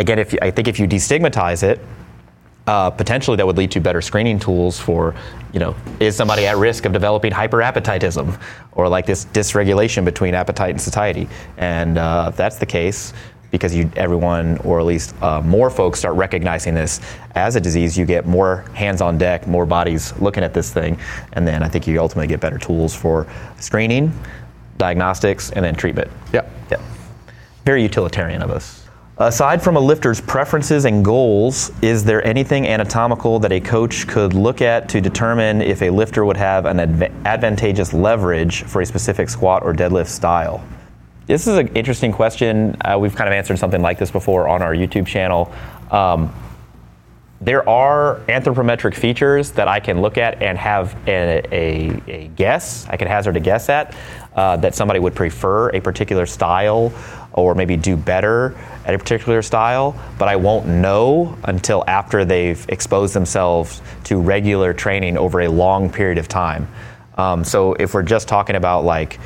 S1: again, if you, I think if you destigmatize it, uh, potentially that would lead to better screening tools for, you know, is somebody at risk of developing hyperappetitism or like this dysregulation between appetite and satiety? And uh, if that's the case, because you, everyone, or at least uh, more folks, start recognizing this as a disease, you get more hands on deck, more bodies looking at this thing, and then I think you ultimately get better tools for screening, diagnostics, and then treatment.
S2: Yeah.
S1: Yeah. Very utilitarian of us. Aside from a lifter's preferences and goals, is there anything anatomical that a coach could look at to determine if a lifter would have an adv- advantageous leverage for a specific squat or deadlift style? This is an interesting question. Uh, we've kind of answered something like this before on our YouTube channel. Um, there are anthropometric features that I can look at and have a, a, a guess, I can hazard a guess at, uh, that somebody would prefer a particular style or maybe do better at a particular style, but I won't know until after they've exposed themselves to regular training over a long period of time. Um, so if we're just talking about like,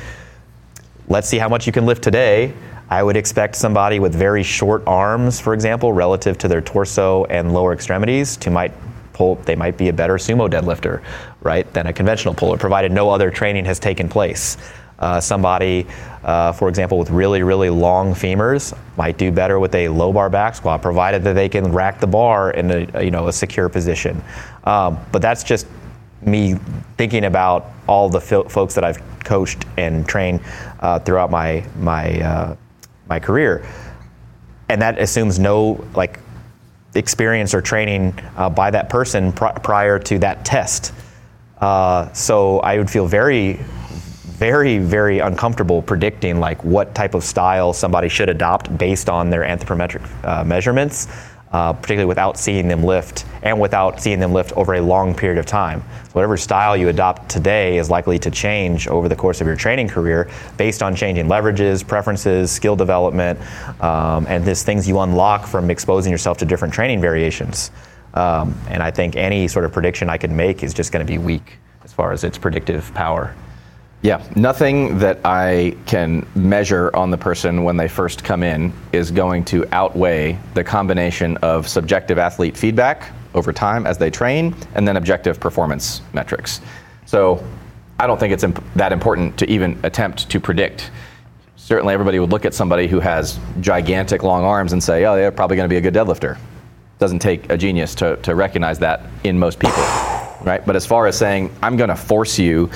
S1: let's see how much you can lift today, I would expect somebody with very short arms, for example, relative to their torso and lower extremities, to might pull. They might be a better sumo deadlifter, right, than a conventional puller, provided no other training has taken place. Uh, somebody, uh, for example, with really, really long femurs might do better with a low bar back squat, provided that they can rack the bar in a, you know, a secure position. Um, but that's just me thinking about all the fil- folks that I've coached and trained uh, throughout my, my, uh, my career. And that assumes no like experience or training uh, by that person pr- prior to that test. Uh, so I would feel very very, very uncomfortable predicting like what type of style somebody should adopt based on their anthropometric uh, measurements, uh, particularly without seeing them lift and without seeing them lift over a long period of time. Whatever style you adopt today is likely to change over the course of your training career based on changing leverages, preferences, skill development, um, and these things you unlock from exposing yourself to different training variations. Um, and I think any sort of prediction I could make is just going to be weak as far as its predictive power.
S2: Yeah, nothing that I can measure on the person when they first come in is going to outweigh the combination of subjective athlete feedback over time as they train and then objective performance metrics. So I don't think it's imp- that important to even attempt to predict certainly everybody would look at somebody who has gigantic long arms and say, oh, they're probably going to be a good deadlifter. Doesn't take a genius to, to recognize that in most people, right? But as far as saying, I'm going to force you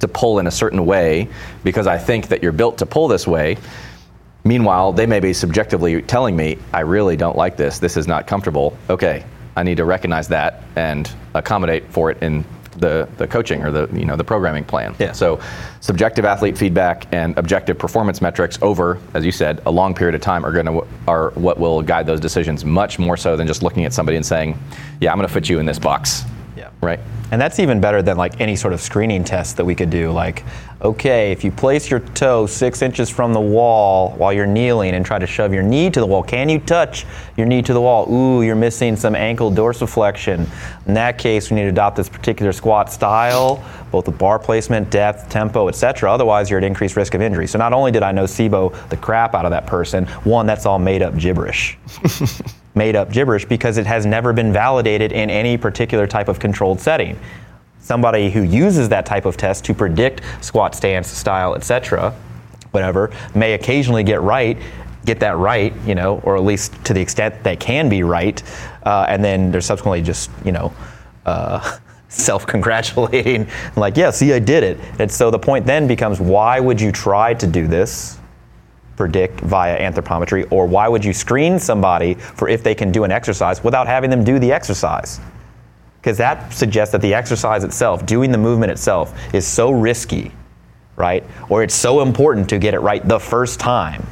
S2: to pull in a certain way because I think that you're built to pull this way, meanwhile, they may be subjectively telling me, I really don't like this, this is not comfortable. Okay, I need to recognize that and accommodate for it in the, the coaching or the you know the programming plan.
S1: Yeah.
S2: So subjective athlete feedback and objective performance metrics over, as you said, a long period of time are going to are what will guide those decisions much more so than just looking at somebody and saying, yeah, I'm going to put you in this box. Right.
S1: And that's even better than like any sort of screening test that we could do. Like, okay, if you place your toe six inches from the wall while you're kneeling and try to shove your knee to the wall, can you touch your knee to the wall? Ooh, you're missing some ankle dorsiflexion. In that case, we need to adopt this particular squat style, both the bar placement, depth, tempo, etc. Otherwise, you're at increased risk of injury. So not only did I nocebo the crap out of that person, one, that's all made up gibberish. [laughs] made up gibberish because it has never been validated in any particular type of controlled setting. Somebody who uses that type of test to predict squat stance, style, etc., whatever, may occasionally get right, get that right, you know, or at least to the extent they can be right, uh, and then they're subsequently just, you know, uh, [laughs] self-congratulating, [laughs] like, yeah, see, I did it. And so the point then becomes, why would you try to do this? Predict via anthropometry, or why would you screen somebody for if they can do an exercise without having them do the exercise? Because that suggests that the exercise itself, doing the movement itself, is so risky, right? Or it's so important to get it right the first time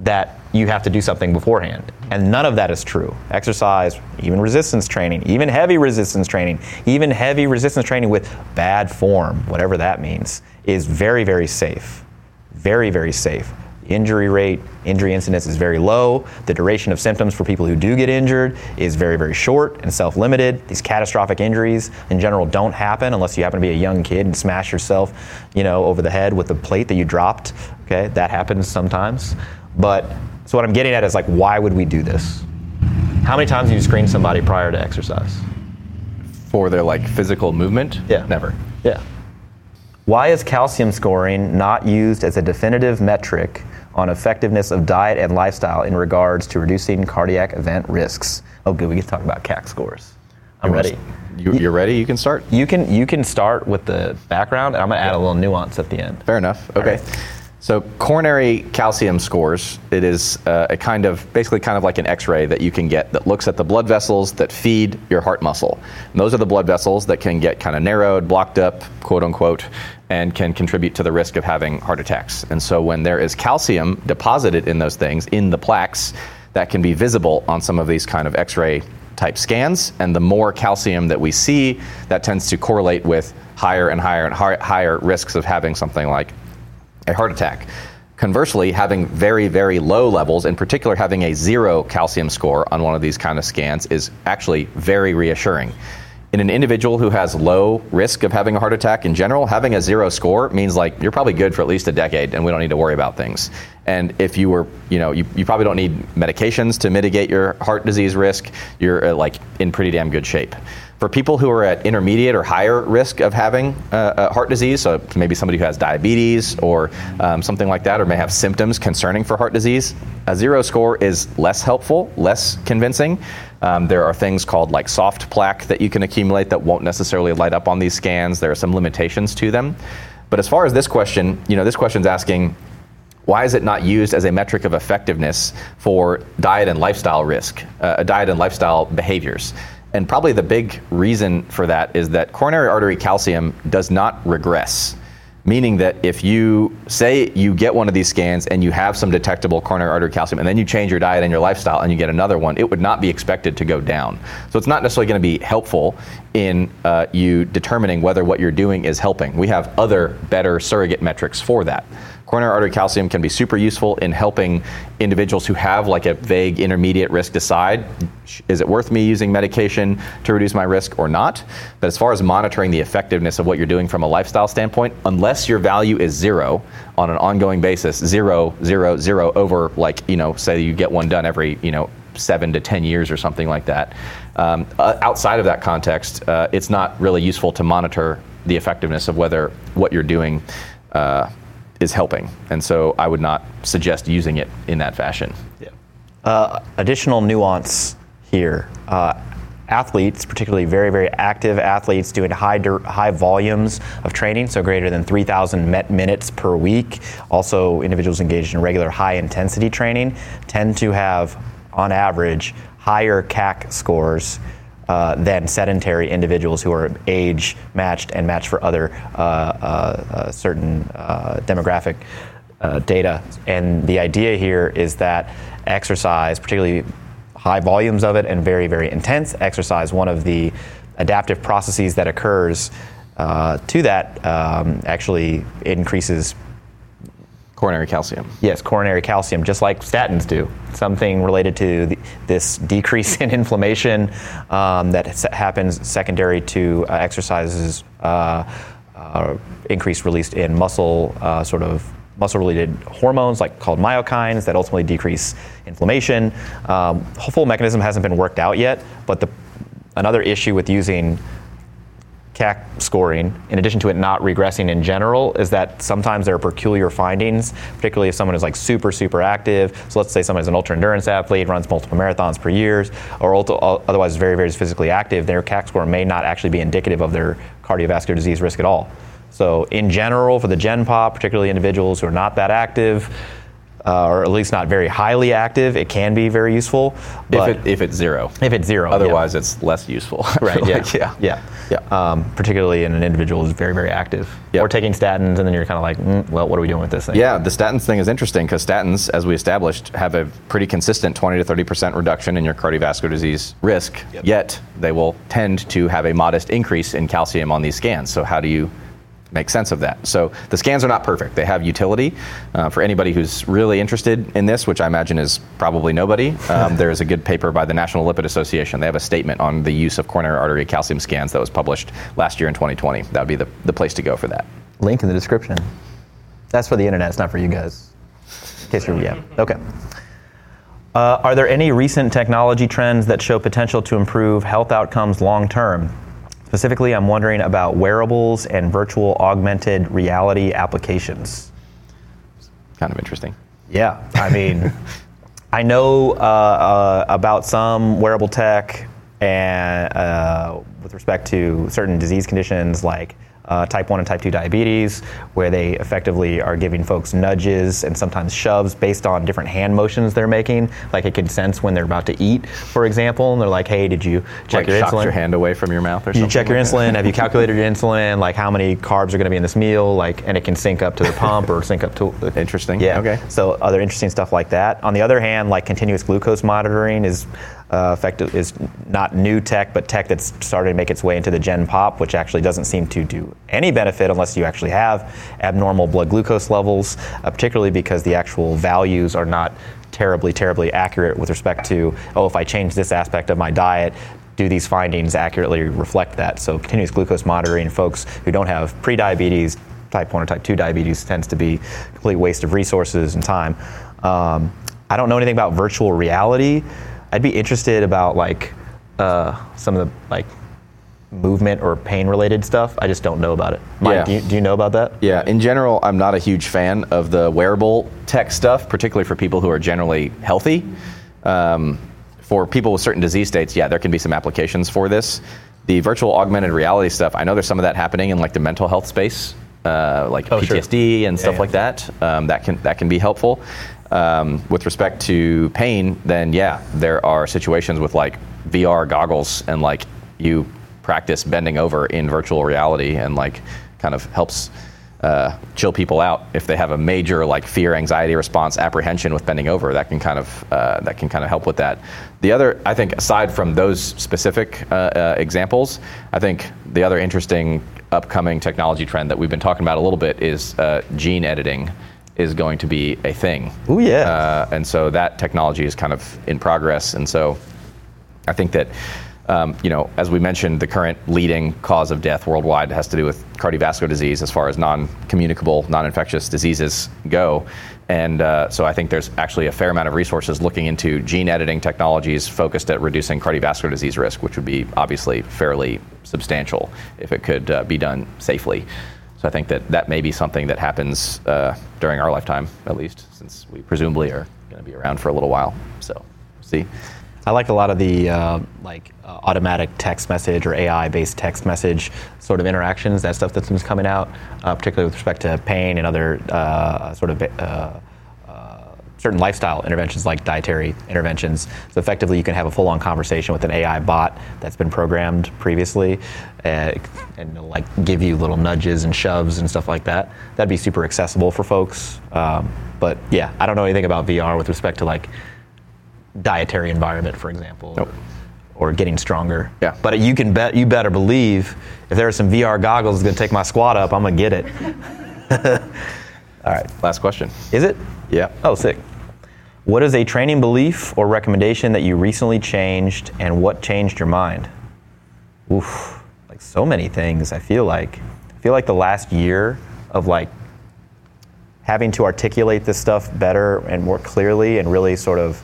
S1: that you have to do something beforehand. And none of that is true. Exercise, even resistance training, even heavy resistance training, even heavy resistance training with bad form, whatever that means, is very, very safe. Very, very safe injury rate, injury incidence is very low. The duration of symptoms for people who do get injured is very, very short and self limited. These catastrophic injuries in general don't happen unless you happen to be a young kid and smash yourself, you know, over the head with the plate that you dropped. Okay, that happens sometimes. But so what I'm getting at is like, why would we do this? How many times do you screen somebody prior to exercise?
S2: For their like physical movement?
S1: Yeah.
S2: Never.
S1: Yeah. Why is calcium scoring not used as a definitive metric on effectiveness of diet and lifestyle in regards to reducing cardiac event risks. Oh, good. We can talk about CAC scores. I'm
S2: You
S1: ready.
S2: You, you're ready? You can start?
S1: You can you can start with the background, and I'm gonna add a little nuance at the end.
S2: Fair enough. Okay. So coronary calcium scores, it is uh, a kind of, basically kind of like an x-ray that you can get that looks at the blood vessels that feed your heart muscle. And those are the blood vessels that can get kind of narrowed, blocked up, quote unquote, and can contribute to the risk of having heart attacks. And so when there is calcium deposited in those things, in the plaques, that can be visible on some of these kind of x-ray type scans. And the more calcium that we see, that tends to correlate with higher and higher and higher risks of having something like a heart attack. Conversely, having very, very low levels, in particular having a zero calcium score on one of these kind of scans, is actually very reassuring. In an individual who has low risk of having a heart attack in general, having a zero score means like you're probably good for at least a decade and we don't need to worry about things. And if you were, you know, you, you probably don't need medications to mitigate your heart disease risk, you're uh, like in pretty damn good shape. For people who are at intermediate or higher risk of having uh, uh, heart disease, so maybe somebody who has diabetes or um, something like that, or may have symptoms concerning for heart disease, a zero score is less helpful, less convincing. Um, there are things called like soft plaque that you can accumulate that won't necessarily light up on these scans. There are some limitations to them. But as far as this question, you know, this question's asking why is it not used as a metric of effectiveness for diet and lifestyle risk, uh, diet and lifestyle behaviors? And probably the big reason for that is that coronary artery calcium does not regress. Meaning that if you say you get one of these scans and you have some detectable coronary artery calcium, and then you change your diet and your lifestyle and you get another one, it would not be expected to go down. So it's not necessarily going to be helpful in uh, you determining whether what you're doing is helping. We have other better surrogate metrics for that. Coronary artery calcium can be super useful in helping individuals who have like a vague intermediate risk decide is it worth me using medication to reduce my risk or not. But as far as monitoring the effectiveness of what you're doing from a lifestyle standpoint, unless your value is zero on an ongoing basis, zero, zero, zero over like, you know, say you get one done every, you know, seven to 10 years or something like that. Um, uh, outside of that context, uh, it's not really useful to monitor the effectiveness of whether what you're doing. Uh, is helping. And so I would not suggest using it in that fashion.
S1: Yeah. Uh, additional nuance here. Uh, athletes, particularly very, very active athletes doing high, high volumes of training, so greater than 3,000 met minutes per week, also individuals engaged in regular high intensity training, tend to have, on average, higher CAC scores uh, than sedentary individuals who are age matched and matched for other uh, uh, certain demographic data. And the idea here is that exercise, particularly high volumes of it and very, very intense exercise, one of the adaptive processes that occurs uh, to that um, actually increases
S2: coronary calcium.
S1: Yes, coronary calcium, just like statins do. Something related to the, this decrease [laughs] in inflammation um, that happens secondary to uh, exercises, uh, uh, increased release in muscle, uh, sort of muscle-related hormones like called myokines that ultimately decrease inflammation. Um, full mechanism hasn't been worked out yet, but the, another issue with using CAC scoring, in addition to it not regressing in general, is that sometimes there are peculiar findings, particularly if someone is like super, super active. So let's say someone is an ultra endurance athlete, runs multiple marathons per year, or otherwise is very, very physically active, their CAC score may not actually be indicative of their cardiovascular disease risk at all. So, in general, for the Gen Pop, particularly individuals who are not that active, uh, or at least not very highly active, it can be very useful.
S2: If, it, if it's zero.
S1: If it's zero.
S2: Otherwise,
S1: yeah.
S2: it's less useful. [laughs]
S1: right. Yeah. yeah. Yeah. Yeah. Um, particularly in an individual who's very, very active. Yep. Or taking statins, and then you're kind of like, mm, well, what are we doing with this thing?
S2: Yeah, the statins thing is interesting because statins, as we established, have a pretty consistent 20 to 30% reduction in your cardiovascular disease risk, yep. yet they will tend to have a modest increase in calcium on these scans. So, how do you make sense of that. So the scans are not perfect. They have utility. Uh, for anybody who's really interested in this, which I imagine is probably nobody, um, [laughs] there is a good paper by the National Lipid Association. They have a statement on the use of coronary artery calcium scans that was published last year in 2020. That would be the, the place to go for that.
S1: Link in the description. That's for the internet, it's not for you guys. In case you're, yeah. Okay. Uh, are there any recent technology trends that show potential to improve health outcomes long term? Specifically, I'm wondering about wearables and virtual augmented reality applications.
S2: Kind of interesting.
S1: Yeah, I mean, [laughs] I know uh, uh, about some wearable tech and uh, with respect to certain disease conditions like uh, type 1 and type 2 diabetes, where they effectively are giving folks nudges and sometimes shoves based on different hand motions they're making. Like it can sense when they're about to eat, for example, and they're like, hey, did you check
S2: like
S1: your insulin?
S2: your hand away from your mouth or
S1: something?
S2: You
S1: check your
S2: like
S1: insulin. Have you [laughs] calculated your insulin? Like how many carbs are going to be in this meal? Like, and it can sync up to the pump or sync up to. [laughs]
S2: Interesting.
S1: Yeah.
S2: Okay.
S1: So other interesting stuff like that. On the other hand, like continuous glucose monitoring is uh, effective is not new tech, but tech that's starting to make its way into the Gen Pop, which actually doesn't seem to do any benefit unless you actually have abnormal blood glucose levels, uh, particularly because the actual values are not terribly, terribly accurate with respect to, oh, if I change this aspect of my diet, do these findings accurately reflect that? So continuous glucose monitoring, folks who don't have prediabetes, type 1 or type 2 diabetes tends to be a complete waste of resources and time. Um, I don't know anything about virtual reality. I'd be interested about like uh, some of the like movement or pain related stuff. I just don't know about it. Mike, yeah. do, you, do you know about that?
S2: Yeah, in general, I'm not a huge fan of the wearable tech stuff, particularly for people who are generally healthy. Um, for people with certain disease states, yeah, there can be some applications for this. The virtual augmented reality stuff, I know there's some of that happening in like the mental health space, uh, like oh, PTSD sure. and stuff yeah, yeah. like that. Um, that can that can be helpful. Um, with respect to pain, then yeah, there are situations with like VR goggles and like you practice bending over in virtual reality and like kind of helps uh, chill people out if they have a major like fear, anxiety response, apprehension with bending over. That can kind of uh, that can kind of help with that. The other, I think, aside from those specific uh, uh examples, I think the other interesting upcoming technology trend that we've been talking about a little bit is uh, gene editing is going to be a thing.
S1: Oh yeah.
S2: Uh, and so that technology is kind of in progress. And so I think that. Um, you know, as we mentioned, the current leading cause of death worldwide has to do with cardiovascular disease as far as non communicable, non infectious diseases go. And uh, so I think there's actually a fair amount of resources looking into gene editing technologies focused at reducing cardiovascular disease risk, which would be obviously fairly substantial if it could uh, be done safely. So I think that that may be something that happens uh, during our lifetime, at least, since we presumably are going to be around for a little while. So, see.
S1: I like a lot of the uh, like uh, automatic text message or AI-based text message sort of interactions. That stuff that's coming out, uh, particularly with respect to pain and other uh, sort of uh, certain lifestyle interventions like dietary interventions. So effectively, you can have a full-on conversation with an AI bot that's been programmed previously, uh, and it'll, like give you little nudges and shoves and stuff like that. That'd be super accessible for folks. Um, but yeah, I don't know anything about VR with respect to like dietary environment, for example,
S2: Nope.
S1: or, or getting stronger.
S2: Yeah.
S1: But you can bet, you better believe, if there are some VR goggles that's going to take my squat up, I'm going to get it. [laughs]
S2: All right, last question.
S1: Is it?
S2: Yeah.
S1: Oh, sick. What is a training belief or recommendation that you recently changed, and what changed your mind? Oof, like so many things. I feel like, I feel like the last year of like having to articulate this stuff better and more clearly, and really sort of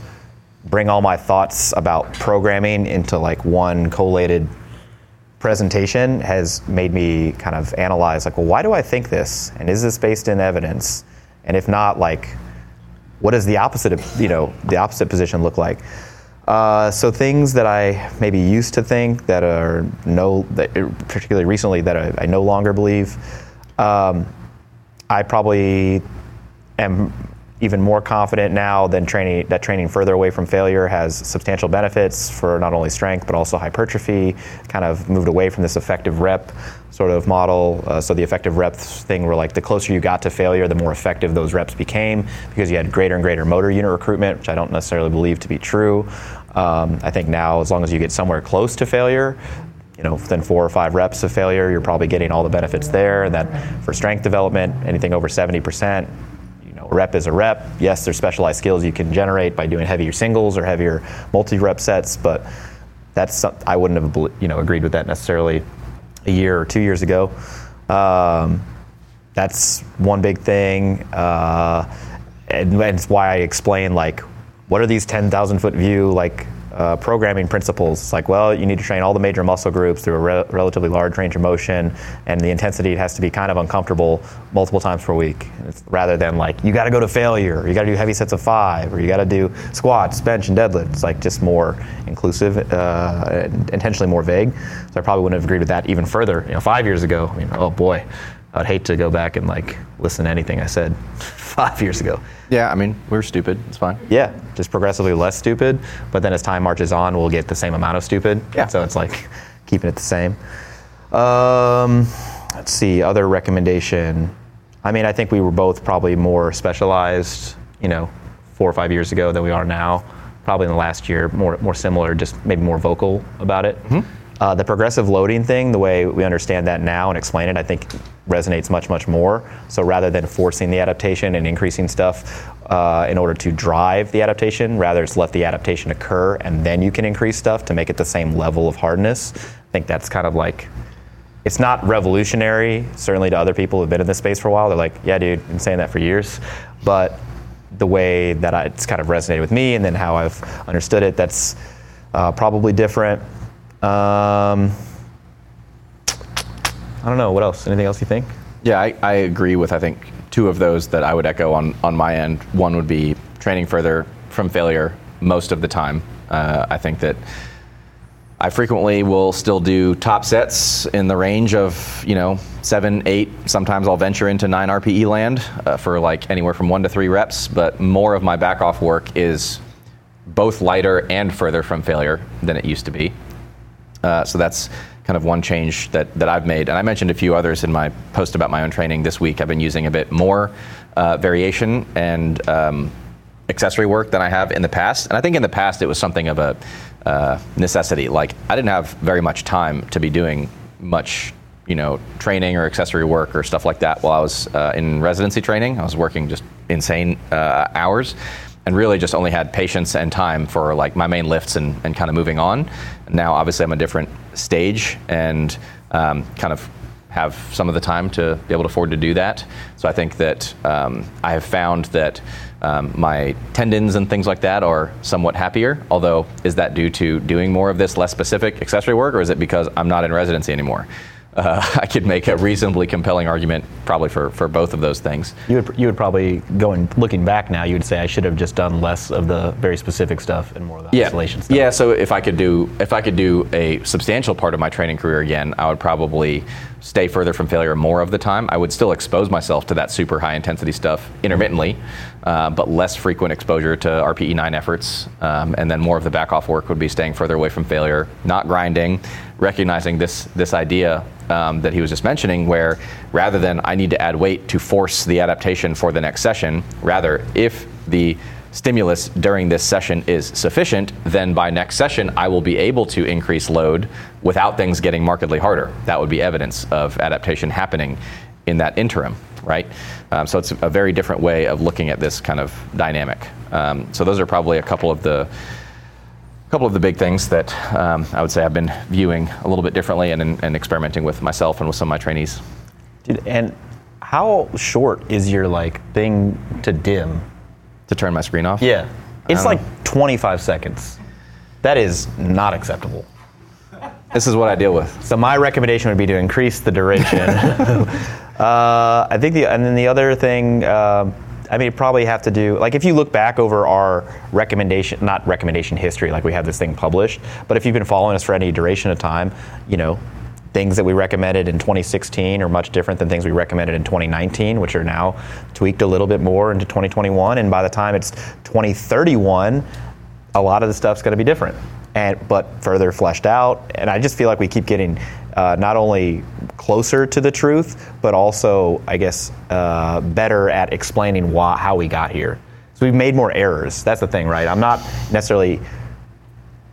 S1: bring all my thoughts about programming into like one collated presentation has made me kind of analyze like well why do i think this and is this based in evidence and if not like what does the opposite of you know the opposite position look like uh, so things that i maybe used to think that are no that particularly recently that i, I no longer believe um, i probably am even more confident now than training that training further away from failure has substantial benefits for not only strength but also hypertrophy. Kind of moved away from this effective rep sort of model. Uh, so the effective reps thing, where like the closer you got to failure, the more effective those reps became because you had greater and greater motor unit recruitment, which I don't necessarily believe to be true. Um, I think now, as long as you get somewhere close to failure, you know, within four or five reps of failure, you're probably getting all the benefits there. And that for strength development, anything over 70%, you know, a rep is a rep. Yes, there's specialized skills you can generate by doing heavier singles or heavier multi-rep sets, but that's I wouldn't have you know agreed with that necessarily a year or two years ago. Um, that's one big thing, uh, and that's why I explain like what are these 10,000 foot view like uh, programming principles. It's like, well, you need to train all the major muscle groups through a re- relatively large range of motion, and the intensity has to be kind of uncomfortable multiple times per week, it's, rather than like you got to go to failure, or you got to do heavy sets of five, or you got to do squats, bench, and deadlift. It's like just more inclusive, uh, intentionally more vague. So I probably wouldn't have agreed with that even further. You know, five years ago, I mean, oh boy, I'd hate to go back and like listen to anything I said [laughs] five years ago.
S2: Yeah, I mean, we're stupid. It's fine.
S1: Yeah, just progressively less stupid. But then as time marches on, we'll get the same amount of stupid.
S2: Yeah.
S1: So it's like [laughs] keeping it the same. Um, let's see, other recommendation. I mean, I think we were both probably more specialized, you know, four or five years ago than we are now. Probably in the last year, more more similar, just maybe more vocal about it. Uh, the progressive loading thing, the way we understand that now and explain it, I think resonates much, much more. So rather than forcing the adaptation and increasing stuff uh, in order to drive the adaptation, rather it's let the adaptation occur and then you can increase stuff to make it the same level of hardness. I think that's kind of like it's not revolutionary, certainly to other people who've been in this space for a while. They're like, yeah, dude, I've been saying that for years. But the way that I, it's kind of resonated with me and then how I've understood it, that's uh, probably different. Um, I don't know. What else? Anything else you think?
S2: Yeah, I, I agree with I think two of those that I would echo on on my end. One would be training further from failure most of the time. Uh, I think that I frequently will still do top sets in the range of you know seven, eight. Sometimes I'll venture into nine RPE land uh, for like anywhere from one to three reps. But more of my back off work is both lighter and further from failure than it used to be. Uh, so that's kind of one change that, that I've made. And I mentioned a few others in my post about my own training this week. I've been using a bit more uh, variation and um, accessory work than I have in the past. And I think in the past it was something of a uh, necessity. Like I didn't have very much time to be doing much, you know, training or accessory work or stuff like that while I was uh, in residency training. I was working just insane uh, hours and really just only had patience and time for like my main lifts and, and kind of moving on. Now, obviously, I'm a different stage and um, kind of have some of the time to be able to afford to do that. So I think that um, I have found that um, my tendons and things like that are somewhat happier. Although, is that due to doing more of this less specific accessory work, or is it because I'm not in residency anymore? Uh, [laughs] I could make a reasonably compelling argument probably for, for both of those things.
S1: You would, you would probably, going looking back now, you would say I should have just done less of the very specific stuff and more of the
S2: Yeah,
S1: isolation stuff.
S2: yeah. So if I could do if I could do a substantial part of my training career again, I would probably stay further from failure more of the time. I would still expose myself to that super high intensity stuff intermittently, uh, but less frequent exposure to RPE nine efforts, um, and then more of the back off work would be staying further away from failure, not grinding, recognizing this this idea um, that he was just mentioning, where rather than I need to add weight to force the adaptation for the next session, rather if the stimulus during this session is sufficient, then by next session I will be able to increase load without things getting markedly harder. That would be evidence of adaptation happening in that interim, right? Um, so it's a very different way of looking at this kind of dynamic. Um, so those are probably a couple of the couple of the big things that um, I would say I've been viewing a little bit differently and, and experimenting with myself and with some of my trainees.
S1: Dude, and how short is your like thing to dim?
S2: To turn my screen off?
S1: Yeah. It's like 25 seconds. That is not acceptable.
S2: This is what I deal with.
S1: So my recommendation would be to increase the duration. [laughs] [laughs] uh, I think the and then the other thing, um, I mean, probably have to do like if you look back over our recommendation, not recommendation history, like we have this thing published, but if you've been following us for any duration of time, you know, things that we recommended in 2016 are much different than things we recommended in 2019, which are now tweaked a little bit more into 2021, and by the time it's 2031, a lot of the stuff's going to be different and but further fleshed out. And I just feel like we keep getting uh, not only closer to the truth, but also, I guess, uh, better at explaining why, how we got here. So we've made more errors. That's the thing, right? I'm not necessarily.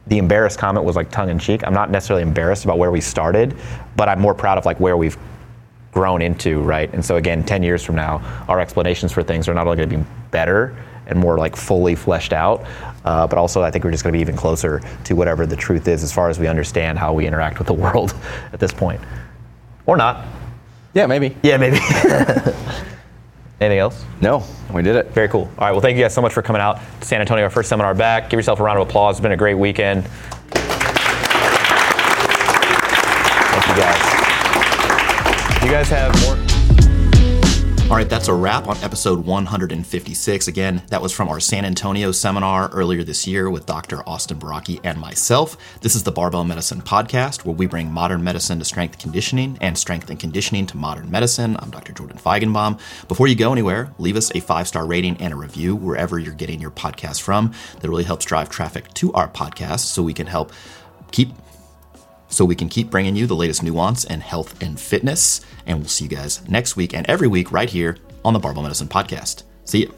S1: The embarrassed comment was like tongue in cheek. I'm not necessarily embarrassed about where we started, but I'm more proud of like where we've grown into, right? And so again, 10 years from now, our explanations for things are not only going to be better and more like fully fleshed out, uh, but also I think we're just going to be even closer to whatever the truth is as far as we understand how we interact with the [laughs] world at this point, or not.
S2: Yeah, maybe.
S1: Yeah, maybe. [laughs] Anything else?
S2: No, we did it.
S1: Very cool. All right. Well, thank you guys so much for coming out to San Antonio, our first seminar back. Give yourself a round of applause. It's been a great weekend. Thank you guys. You guys have more.
S3: All right, that's a wrap on episode 156. Again, that was from our San Antonio seminar earlier this year with Dr. Austin Baraki and myself. This is the Barbell Medicine Podcast, where we bring modern medicine to strength conditioning and strength and conditioning to modern medicine. I'm Dr. Jordan Feigenbaum. Before you go anywhere, leave us a five star rating and a review wherever you're getting your podcast from. That really helps drive traffic to our podcast so we can help keep so we can keep bringing you the latest nuance in health and fitness. And we'll see you guys next week and every week right here on the Barbell Medicine Podcast. See you.